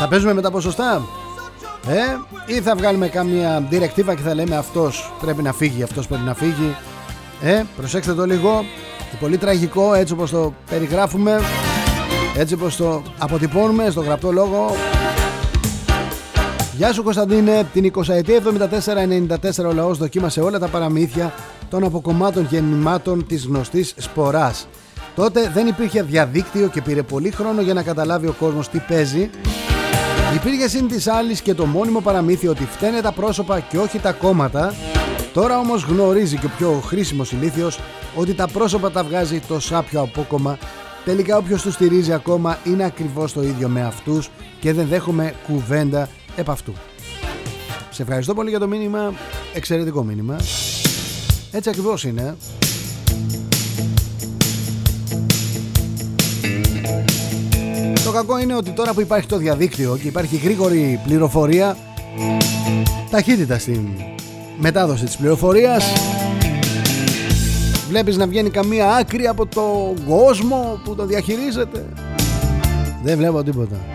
Θα παίζουμε με τα ποσοστά; Ε, ή θα βγάλουμε κάμια διρεκτίβα και θα λέμε αυτός πρέπει να φύγει, αυτός πρέπει να φύγει; Ε, προσέξτε το λίγο. Πολύ τραγικό έτσι όπως το περιγράφουμε. Έτσι όπως το αποτυπώνουμε στο γραπτό λόγο Γεια σου Κωνσταντίνε, την 20 ετία 74-94 ο λαός δοκίμασε όλα τα παραμύθια των αποκομμάτων γεννημάτων της γνωστής σποράς. Τότε δεν υπήρχε διαδίκτυο και πήρε πολύ χρόνο για να καταλάβει ο κόσμος τι παίζει. Υπήρχε συν της άλλης και το μόνιμο παραμύθι ότι φταίνε τα πρόσωπα και όχι τα κόμματα. Τώρα όμως γνωρίζει και ο πιο χρήσιμος ηλίθιος ότι τα πρόσωπα τα βγάζει το σάπιο απόκομμα Τελικά όποιος τους στηρίζει ακόμα είναι ακριβώς το ίδιο με αυτούς και δεν δέχομαι κουβέντα επ' αυτού. Σε ευχαριστώ πολύ για το μήνυμα, εξαιρετικό μήνυμα. Έτσι ακριβώς είναι. Το κακό είναι ότι τώρα που υπάρχει το διαδίκτυο και υπάρχει γρήγορη πληροφορία, ταχύτητα στην μετάδοση της πληροφορίας, βλέπεις να βγαίνει καμία άκρη από το κόσμο που το διαχειρίζεται. Δεν βλέπω τίποτα.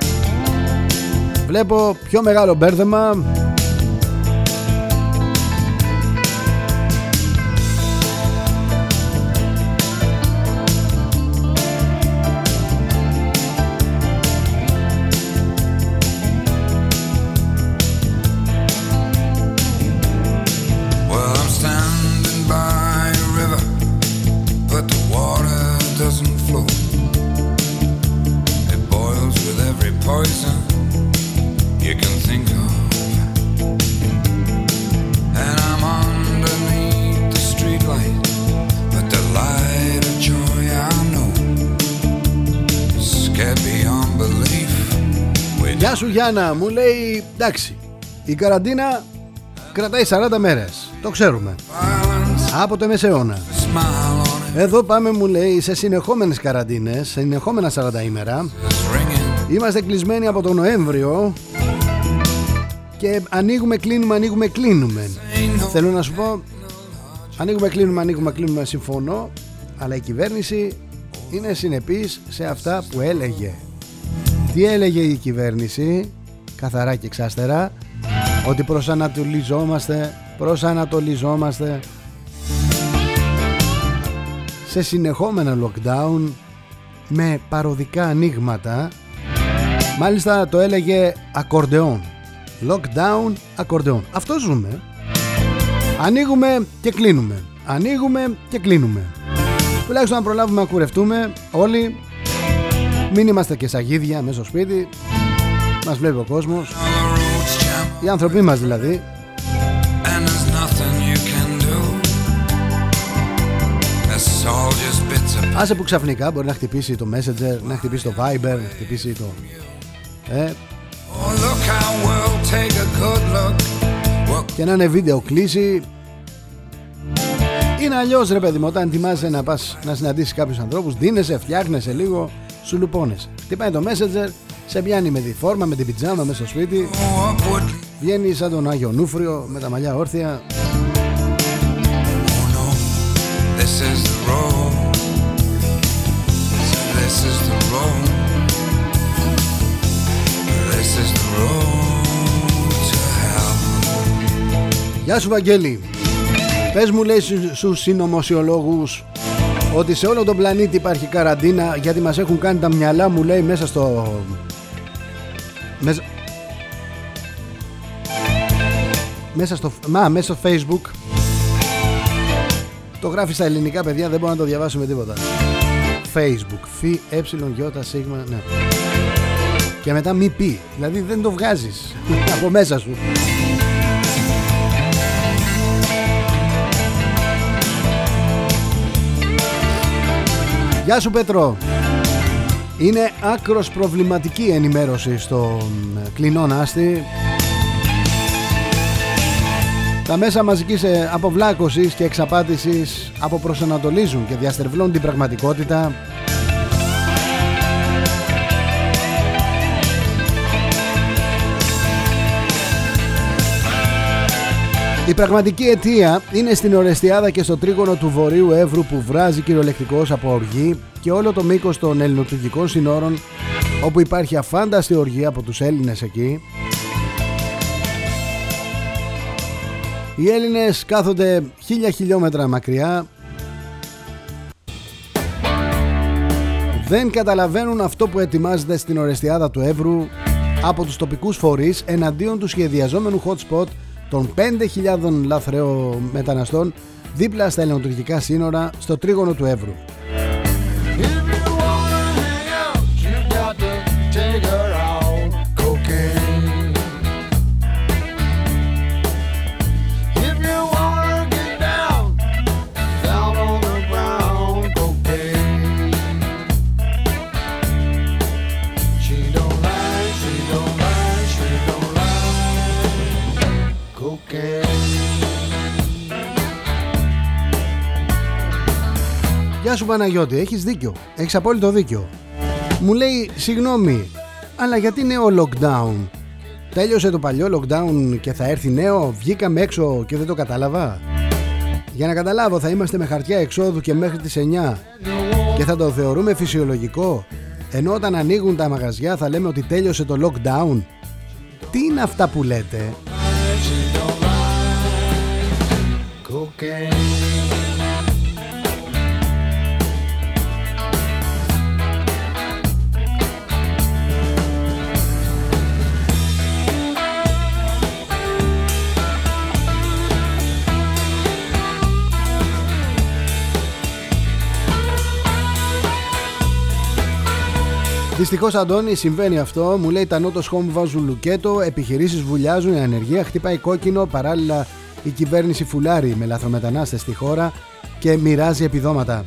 Βλέπω. Πιο μεγάλο μπέρδεμα Γιάννα μου λέει εντάξει η καραντίνα κρατάει 40 μέρες το ξέρουμε. Από το μεσαιώνα. Εδώ πάμε μου λέει σε συνεχόμενες καραντίνες σε συνεχόμενα 40 ημέρα. Είμαστε κλεισμένοι από τον Νοέμβριο και ανοίγουμε κλείνουμε ανοίγουμε κλείνουμε. Θέλω να σου πω ανοίγουμε κλείνουμε ανοίγουμε κλείνουμε συμφωνώ αλλά η κυβέρνηση είναι συνεπής σε αυτά που έλεγε τι έλεγε η κυβέρνηση καθαρά και εξάστερα ότι προσανατολιζόμαστε προσανατολιζόμαστε σε συνεχόμενα lockdown με παροδικά ανοίγματα. Μάλιστα το έλεγε ακορντεόν. Lockdown ακορντεόν. Αυτό ζούμε. Ανοίγουμε και κλείνουμε. Ανοίγουμε και κλείνουμε. Τουλάχιστον να προλάβουμε να κουρευτούμε όλοι μην είμαστε και σαγίδια μέσα στο σπίτι. Μας βλέπει ο κόσμος. Οι άνθρωποι μας δηλαδή. Άσε που ξαφνικά μπορεί να χτυπήσει το Messenger, να χτυπήσει το Viber, να χτυπήσει το... Ε. Και να είναι βίντεο κλίση. Είναι αλλιώς ρε παιδί μου, όταν ετοιμάζεσαι να πας να συναντήσεις κάποιους ανθρώπους, δίνεσαι, φτιάχνεσαι λίγο, σου λουπώνεσαι. Τι πάει το Messenger, σε πιάνει με τη φόρμα, με την πιτζάμα μέσα στο σπίτι. Βγαίνει σαν τον Άγιο Νούφριο με τα μαλλιά όρθια. Γεια σου Βαγγέλη Πες μου λέει στους συνωμοσιολόγους ότι σε όλο τον πλανήτη υπάρχει καραντίνα γιατί μας έχουν κάνει τα μυαλά μου λέει μέσα στο... Μέσα, μέσα στο... Μα, μέσα στο facebook. Το γράφει στα ελληνικά παιδιά δεν μπορώ να το διαβάσω με τίποτα. Facebook. Φι, ε, γιώτα, σίγμα, ναι. Και μετά μη πει Δηλαδή δεν το βγάζεις από μέσα σου Γεια σου Πέτρο. Είναι άκρος προβληματική ενημέρωση στο κλεινό Νάστη Τα μέσα μαζικής ε, αποβλάκωσης και εξαπάτησης αποπροσανατολίζουν και διαστερβλώνουν την πραγματικότητα Η πραγματική αιτία είναι στην Ορεστιάδα και στο τρίγωνο του Βορείου Εύρου που βράζει κυριολεκτικώς από οργή και όλο το μήκος των ελληνοτουρκικών συνόρων όπου υπάρχει αφάνταστη οργή από τους Έλληνες εκεί. Οι Έλληνες κάθονται χίλια χιλιόμετρα μακριά δεν καταλαβαίνουν αυτό που ετοιμάζεται στην Ορεστιάδα του Εύρου από τους τοπικούς φορείς εναντίον του σχεδιαζόμενου hot spot των 5.000 λαθρέων μεταναστών δίπλα στα ελληνοτουρκικά σύνορα στο τρίγωνο του Εύρου. Παναγιώτη, έχεις δίκιο. Έχεις απόλυτο δίκιο. Μου λέει, συγγνώμη, αλλά γιατί νέο lockdown; Τέλειωσε το παλιό lockdown και θα έρθει νέο, βγήκαμε έξω και δεν το κατάλαβα; Για να καταλάβω θα είμαστε με χαρτιά εξόδου και μέχρι τις 9 και θα το θεωρούμε φυσιολογικό; Ενώ όταν ανοίγουν τα μαγαζιά θα λέμε ότι τέλειωσε το lockdown. Τι είναι αυτά που λέτε; Δυστυχώς, Αντώνη, συμβαίνει αυτό. Μου λέει τα νότος home βάζουν λουκέτο, επιχειρήσεις βουλιάζουν, η ανεργία χτυπάει κόκκινο. Παράλληλα, η κυβέρνηση φουλάρει με λαθρομετανάστες στη χώρα και μοιράζει επιδόματα.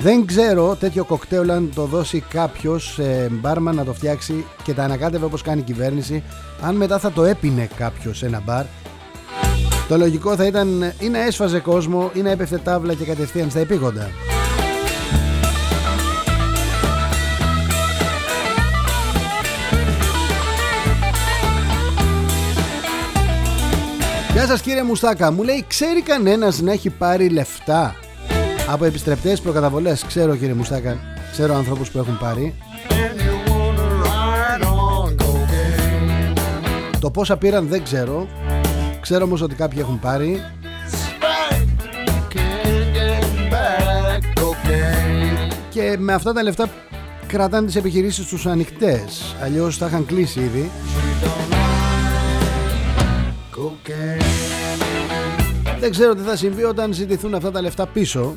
Δεν ξέρω τέτοιο κοκτέιλ αν το δώσει κάποιος ε, μπάρμαν να το φτιάξει και τα ανακάτευε όπως κάνει η κυβέρνηση. Αν μετά θα το έπινε κάποιος σε ένα μπαρ. Το λογικό θα ήταν ή να έσφαζε κόσμο ή να έπεφτε τάβλα και κατευθείαν στα επίγοντα. Γεια σας κύριε Μουστάκα. Μου λέει ξέρει κανένας να έχει πάρει λεφτά Από επιστρεπτές προκαταβολές; Ξέρω κύριε Μουστάκα. Ξέρω ανθρώπους που έχουν πάρει. Το πόσα πήραν δεν ξέρω. Ξέρω όμως ότι κάποιοι έχουν πάρει. Και με αυτά τα λεφτά κρατάνε τις επιχειρήσεις τους ανοιχτές. Αλλιώς θα είχαν κλείσει ήδη δεν ξέρω τι θα συμβεί όταν ζητηθούν αυτά τα λεφτά πίσω.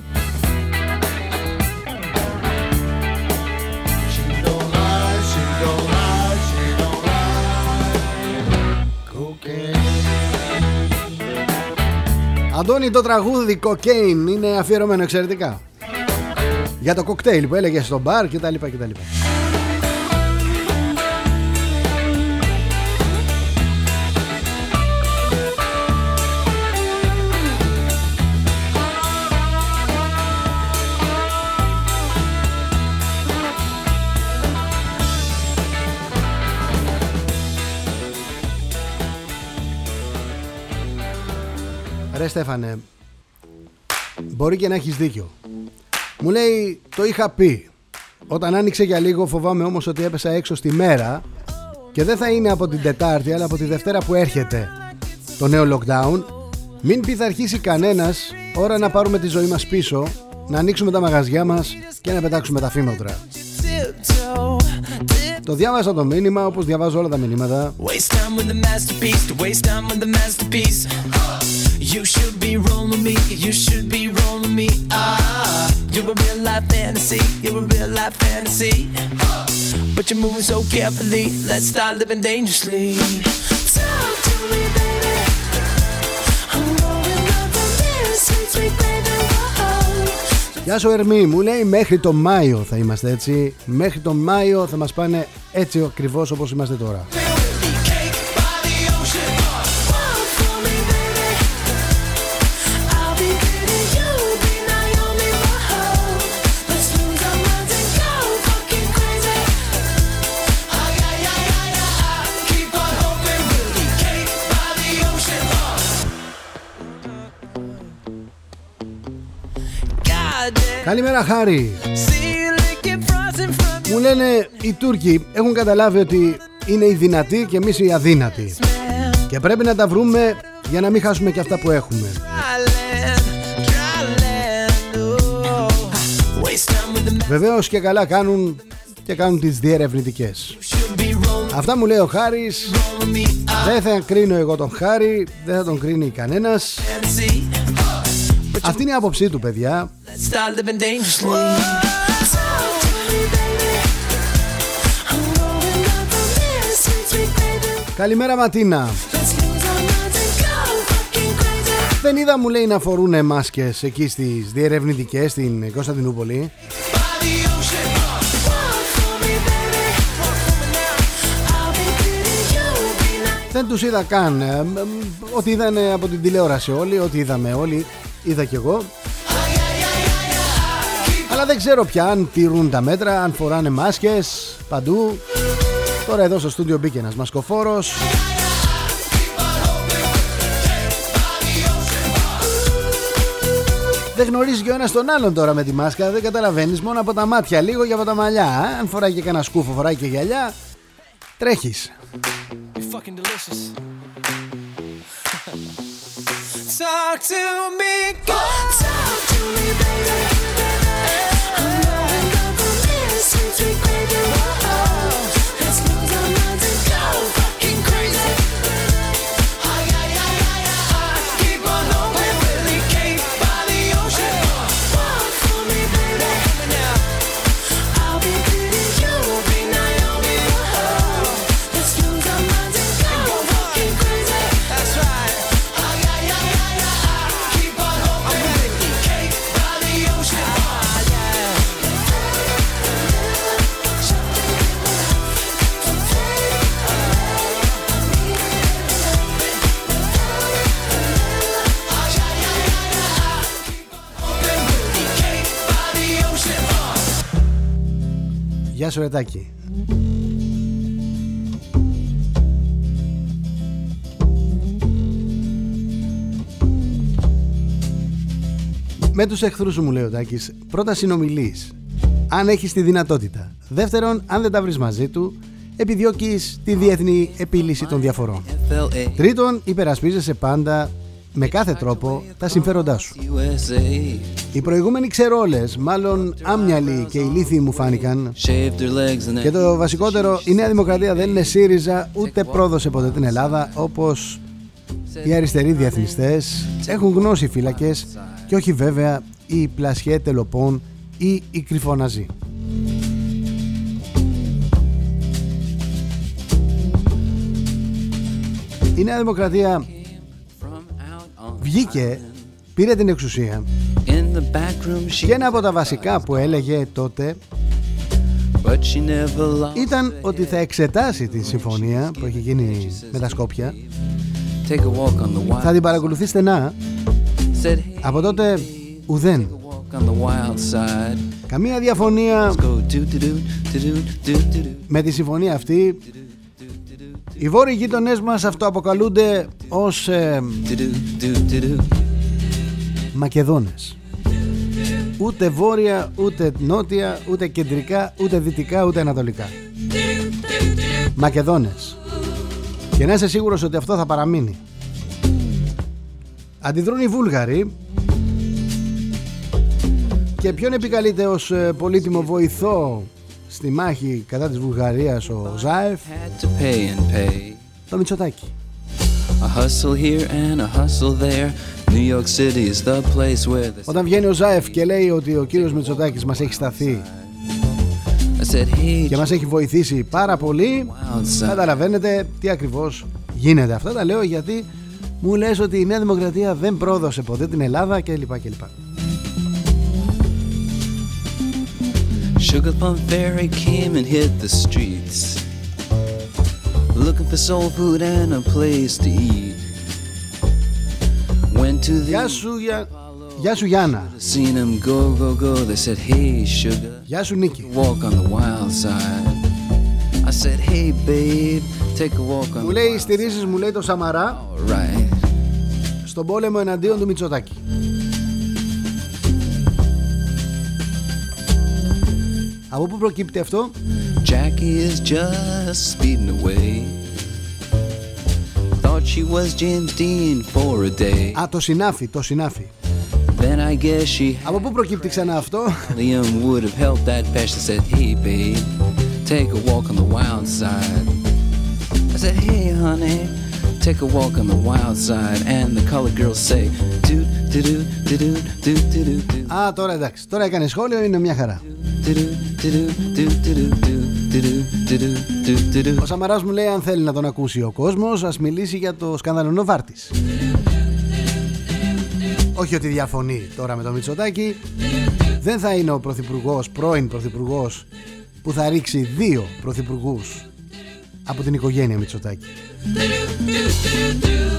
Αντώνη το τραγούδι Cocaine είναι αφιερωμένο εξαιρετικά. Για το κοκτέιλ που έλεγε στο μπαρ και τα Ρε Στέφανε Μπορεί και να έχεις δίκιο. Μου λέει το είχα πει. Όταν άνοιξε για λίγο φοβάμαι όμως ότι έπεσα έξω στη μέρα Και δεν θα είναι από την Τετάρτη αλλά από τη Δευτέρα που έρχεται Το νέο lockdown. Μην πειθαρχήσει κανένας Ώρα να πάρουμε τη ζωή μας πίσω Να ανοίξουμε τα μαγαζιά μας Και να πετάξουμε τα φήμοτρα. Το διάβασα το μήνυμα όπως διαβάζω όλα τα μηνύματα You should be rolling me, you should be rolling me ah, You're a real life fantasy, you're a real life fantasy But you're moving so carefully, let's start living dangerously Talk to me baby I'm rolling up on this sweet sweet baby Γεια σου Ερμή, μου λέει μέχρι το Μάιο θα είμαστε έτσι Μέχρι το Μάιο θα μας πάνε έτσι ακριβώς όπως είμαστε τώρα Καλημέρα Χάρη. Μου λένε οι Τούρκοι έχουν καταλάβει ότι είναι οι δυνατοί και εμείς οι αδύνατοι. Και πρέπει να τα βρούμε για να μην χάσουμε και αυτά που έχουμε. Βεβαίως και καλά κάνουν και κάνουν τις διερευνητικές. Αυτά μου λέει ο Χάρης. Δεν θα κρίνω εγώ τον Χάρη Δεν θα τον κρίνει κανένας. Αυτή είναι η άποψή του παιδιά Καλημέρα Ματίνα. Δεν είδα μου λέει να φορούν μάσκες εκεί στις διερευνητικές στην Κωνσταντινούπολη. Δεν τους είδα καν. Ε, Ό,τι είδαν από την τηλεόραση όλοι Ό,τι είδαμε όλοι Είδα κι εγώ Αλλά δεν ξέρω πια αν τηρούν τα μέτρα Αν φοράνε μάσκες παντού Τώρα εδώ στο στούντιο μπήκε ένας μασκοφόρος Δεν γνωρίζει και ο ένας τον άλλον τώρα με τη μάσκα Δεν καταλαβαίνεις μόνο από τα μάτια Λίγο και από τα μαλλιά Αν φοράει και κανένα σκούφο φοράει και γυαλιά Τρέχεις fucking delicious. Talk to me, go. Talk to me, baby. Γεια σου Ρετάκη. Με τους εχθρούς σου μου λέει ο Τάκης Πρώτα συνομιλείς Αν έχεις τη δυνατότητα. Δεύτερον αν δεν τα βρεις μαζί του Επιδιώκεις τη διεθνή επίλυση των διαφορών. Τρίτον υπερασπίζεσαι πάντα με κάθε τρόπο τα συμφέροντά σου. Οι προηγούμενοι ξερόλες Μάλλον άμυαλοι και ηλίθιοι μου φάνηκαν. Και το βασικότερο Η Νέα Δημοκρατία δεν είναι ΣΥΡΙΖΑ Ούτε πρόδωσε ποτέ την Ελλάδα Όπως οι αριστεροί διεθνιστές Έχουν γνώση φύλακες Και όχι βέβαια οι πλασιέ τελοπών Ή οι κρυφοναζοί Η Νέα Δημοκρατία βγήκε, πήρε την εξουσία. Και ένα από τα βασικά που έλεγε τότε ήταν ότι θα εξετάσει τη συμφωνία που έχει γίνει με τα Σκόπια. Θα την παρακολουθεί στενά. Από τότε ουδέν. Καμία διαφωνία με τη συμφωνία αυτή οι βόρειοι γείτονές μας αυτοαποκαλούνται ως ε, Μακεδόνες. Ούτε βόρεια, ούτε νότια, ούτε κεντρικά, ούτε δυτικά, ούτε ανατολικά. Μακεδόνες. Και να είσαι σίγουρος ότι αυτό θα παραμείνει. Αντιδρούν οι Βούλγαροι. Και ποιον επικαλείται ως ε, πολύτιμο βοηθό στη μάχη κατά της Βουλγαρίας ο Ζάεφ. Το Μητσοτάκι Όταν βγαίνει ο Ζάεφ και λέει ότι ο κύριος Μητσοτάκης μας έχει σταθεί και μας έχει βοηθήσει πάρα πολύ καταλαβαίνετε τι ακριβώς γίνεται. Αυτά τα λέω γιατί μου λες ότι η Νέα Δημοκρατία δεν πρόδωσε ποτέ την Ελλάδα κλπ. κλπ. Sugar Plum Fairy came and hit the streets Looking for soul food and a place to eat Went to the Γεια σου, για... Γεια σου Γιάννα Seen him go, go, go They said, hey sugar Γεια σου Νίκη Walk on the wild side I said, hey babe Take a walk on Μου λέει στηρίζεις μου λέει το Σαμαρά right. Στον πόλεμο εναντίον του Μητσοτάκη Από πού προκύπτει αυτό? Jackie is just speeding away Thought she was James Dean for a day Α, το συνάφι, το συνάφι Then I guess she Από πού προκύπτει ξανά αυτό? Liam would have helped that patch said Hey babe, take a walk on the wild side I said hey honey, take a walk on the wild side And the colored girls say do do do do do do do do Α, τώρα εντάξει, τώρα έκανε σχόλιο, είναι μια χαρά Ο Σαμαράς μου λέει αν θέλει να τον ακούσει ο κόσμος ας μιλήσει για το σκανδαλό Νοβάρτης. Όχι ότι διαφωνεί τώρα με το Μητσοτάκη. Δεν θα είναι ο πρωθυπουργός, πρώην πρωθυπουργός που θα ρίξει δύο πρωθυπουργούς από την οικογένεια Μητσοτάκη.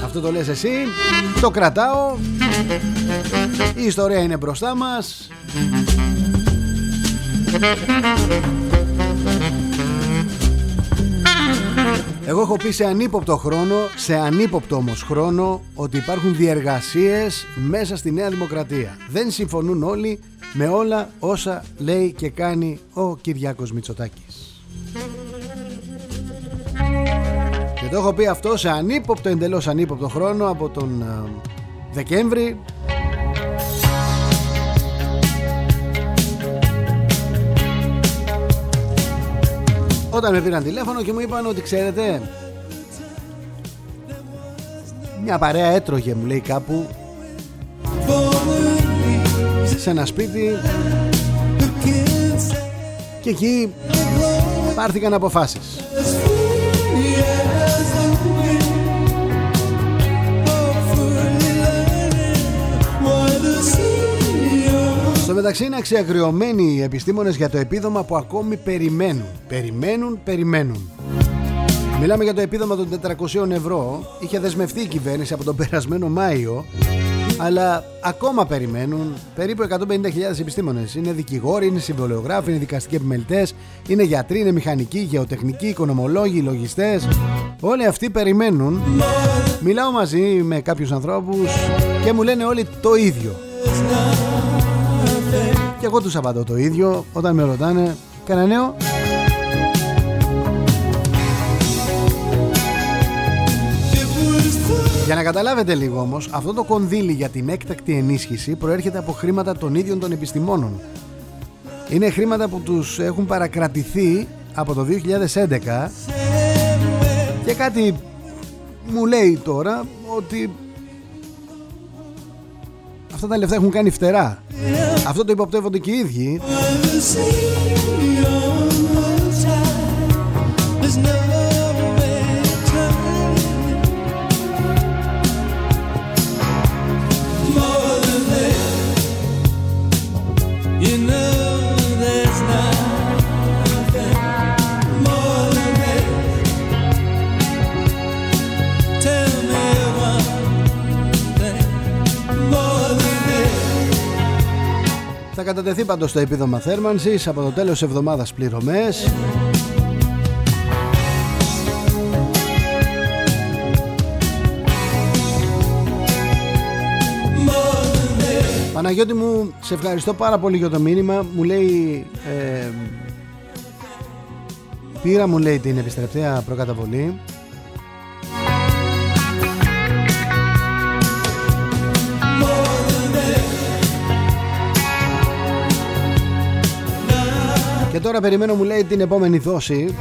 Αυτό το λες εσύ Το κρατάω. Η ιστορία είναι μπροστά μας εγώ έχω πει σε ανύποπτο χρόνο, σε ανύποπτο όμως χρόνο, ότι υπάρχουν διεργασίες μέσα στη Νέα Δημοκρατία. Δεν συμφωνούν όλοι με όλα όσα λέει και κάνει ο Κυριάκος Μητσοτάκης. Και το έχω πει αυτό σε ανύποπτο, εντελώς ανύποπτο χρόνο από τον ε, Δεκέμβρη Όταν με πήραν τηλέφωνο και μου είπαν ότι ξέρετε Μια παρέα έτρωγε μου λέει κάπου Σε ένα σπίτι. Και εκεί πάρθηκαν αποφάσεις Στο μεταξύ είναι αξιακριωμένοι οι επιστήμονες για το επίδομα που ακόμη περιμένουν. Περιμένουν, περιμένουν. Μιλάμε για το επίδομα των 400 ευρώ. Είχε δεσμευτεί η κυβέρνηση από τον περασμένο Μάιο. Αλλά ακόμα περιμένουν περίπου 150.000 επιστήμονες. Είναι δικηγόροι, είναι συμβολιογράφοι, είναι δικαστικοί επιμελητές, είναι γιατροί, είναι μηχανικοί, γεωτεχνικοί, οικονομολόγοι, λογιστές. Όλοι αυτοί περιμένουν. Μιλάω μαζί με κάποιους ανθρώπους και μου λένε όλοι το ίδιο. Και εγώ τους απαντώ το ίδιο όταν με ρωτάνε κανένα νέο. Για να καταλάβετε λίγο όμως, αυτό το κονδύλι για την έκτακτη ενίσχυση προέρχεται από χρήματα των ίδιων των επιστημόνων. Είναι χρήματα που τους έχουν παρακρατηθεί από το 2011 και κάτι μου λέει τώρα ότι αυτά τα λεφτά έχουν κάνει φτερά. Αυτό το υποπτεύονται και οι ίδιοι. Θα κατατεθεί πάντως το επίδομα θέρμανσης από το τέλος εβδομάδας πληρωμές Παναγιώτη μου, σε ευχαριστώ πάρα πολύ για το μήνυμα. Μου λέει... Ε, πήρα μου λέει την επιστρεπτέα προκαταβολή. Τώρα περιμένω μου λέει την επόμενη δόση.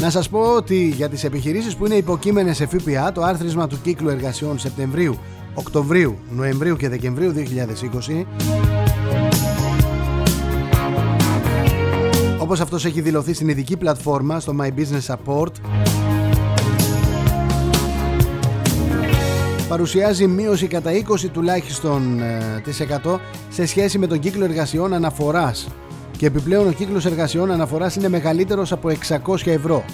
Να σας πω ότι για τις επιχειρήσεις που είναι υποκείμενες σε ΦΠΑ το άρθρισμα του κύκλου εργασιών Σεπτεμβρίου, Οκτωβρίου, Νοεμβρίου και Δεκεμβρίου 2020 όπως αυτός έχει δηλωθεί στην ειδική πλατφόρμα στο My Business Support παρουσιάζει μείωση κατά 20 τουλάχιστον ε, της 100 σε σχέση με τον κύκλο εργασιών αναφοράς και επιπλέον ο κύκλος εργασιών αναφοράς είναι μεγαλύτερος από 600 ευρώ.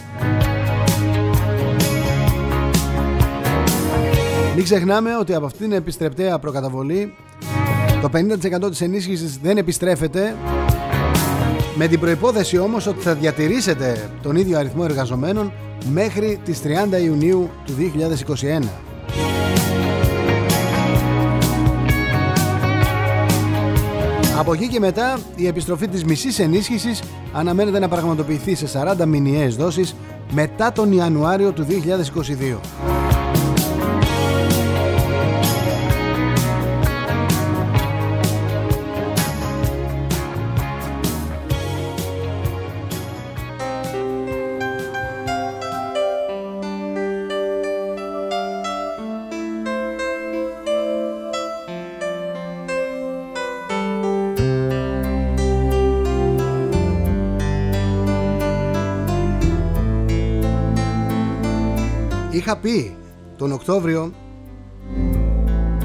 Μην ξεχνάμε ότι από αυτήν την επιστρεπτέα προκαταβολή το 50% της ενίσχυσης δεν επιστρέφεται με την προϋπόθεση όμως ότι θα διατηρήσετε τον ίδιο αριθμό εργαζομένων μέχρι τις 30 Ιουνίου του 2021. Από εκεί και μετά η επιστροφή της μισής ενίσχυσης αναμένεται να πραγματοποιηθεί σε 40 μηνιαίες δόσεις μετά τον Ιανουάριο του 2022. Είχα πει τον Οκτώβριο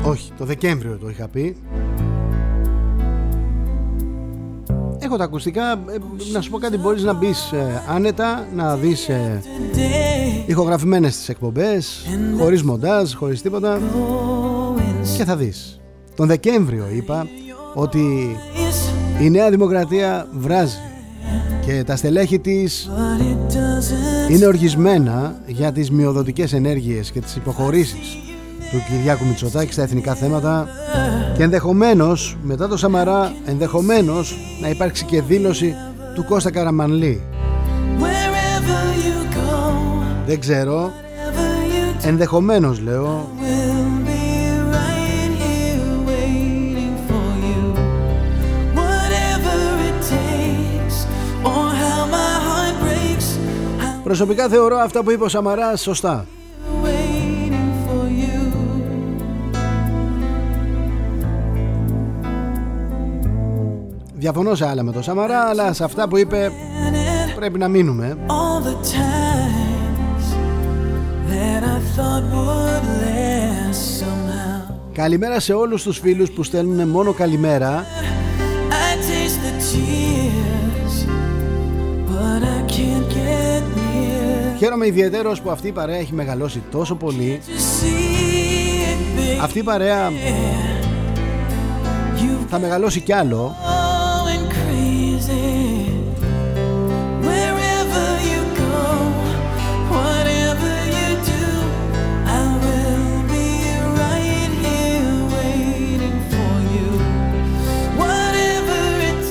όχι το Δεκέμβριο το είχα πει. Έχω τα ακουστικά ε, να σου πω κάτι μπορείς να μπεις ε, άνετα να δεις ε, ηχογραφημένες τις εκπομπές χωρίς μοντάζ, χωρίς τίποτα. Και θα δεις. Τον Δεκέμβριο είπα ότι η Νέα Δημοκρατία βράζει και τα στελέχη της είναι οργισμένα για τις μειοδοτικές ενέργειες και τις υποχωρήσεις του Κυριάκου Μητσοτάκη στα εθνικά θέματα και ενδεχομένως μετά το Σαμαρά ενδεχομένως να υπάρξει και δήλωση του Κώστα Καραμανλή. Δεν ξέρω. Ενδεχομένως λέω Προσωπικά θεωρώ αυτά που είπε ο Σαμαράς σωστά. Διαφωνώ σε άλλα με τον Σαμαρά, αλλά σε αυτά που είπε πρέπει να μείνουμε. Καλημέρα σε όλους τους φίλους που στέλνουν μόνο καλημέρα Χαίρομαι ιδιαίτερος που αυτή η παρέα έχει μεγαλώσει τόσο πολύ. Αυτή η παρέα θα μεγαλώσει κι άλλο.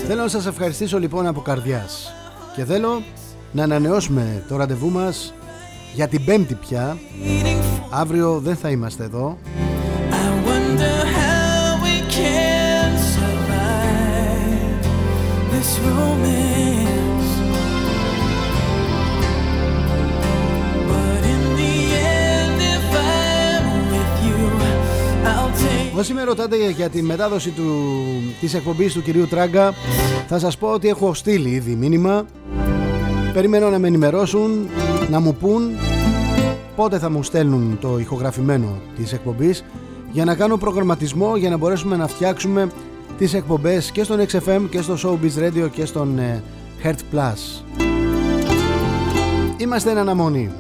Θέλω να σας ευχαριστήσω λοιπόν από καρδιάς. Και θέλω να ανανεώσουμε το ραντεβού μας για την πέμπτη πια. Αύριο δεν θα είμαστε εδώ. Όσοι με ρωτάτε για τη μετάδοση του, της εκπομπής του κυρίου Τράγκα θα σας πω ότι έχω στείλει ήδη μήνυμα Περιμένω να με ενημερώσουν, να μου πούν πότε θα μου στέλνουν το ηχογραφημένο της εκπομπής για να κάνω προγραμματισμό για να μπορέσουμε να φτιάξουμε τις εκπομπές και στον XFM και στο Showbiz Radio και στον ε, Heart Plus. Είμαστε εν αναμονή.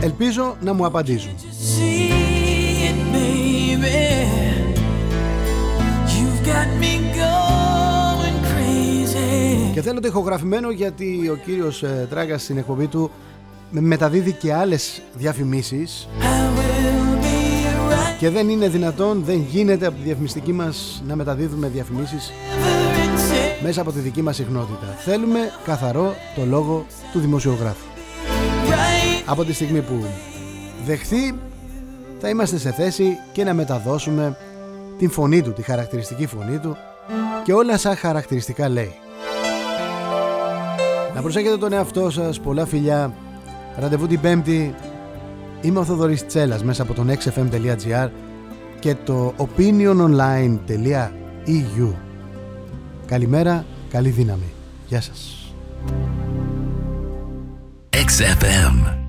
Ελπίζω να μου απαντήσουν. Και θέλω το ηχογραφημένο γιατί ο κύριος ε, Τράγκας στην εκπομπή του μεταδίδει και άλλες διαφημίσεις και δεν είναι δυνατόν, δεν γίνεται από τη διαφημιστική μας να μεταδίδουμε διαφημίσεις μέσα από τη δική μας συχνότητα. Θέλουμε καθαρό το λόγο του δημοσιογράφου. Από τη στιγμή που δεχθεί θα είμαστε σε θέση και να μεταδώσουμε την φωνή του, τη χαρακτηριστική φωνή του και όλα σαν χαρακτηριστικά λέει. Να προσέχετε τον εαυτό σας, πολλά φιλιά, ραντεβού την πέμπτη, είμαι ο Θοδωρής Τσέλας μέσα από τον xfm.gr και το opiniononline.eu Καλημέρα, καλή δύναμη. Γεια σας. XFM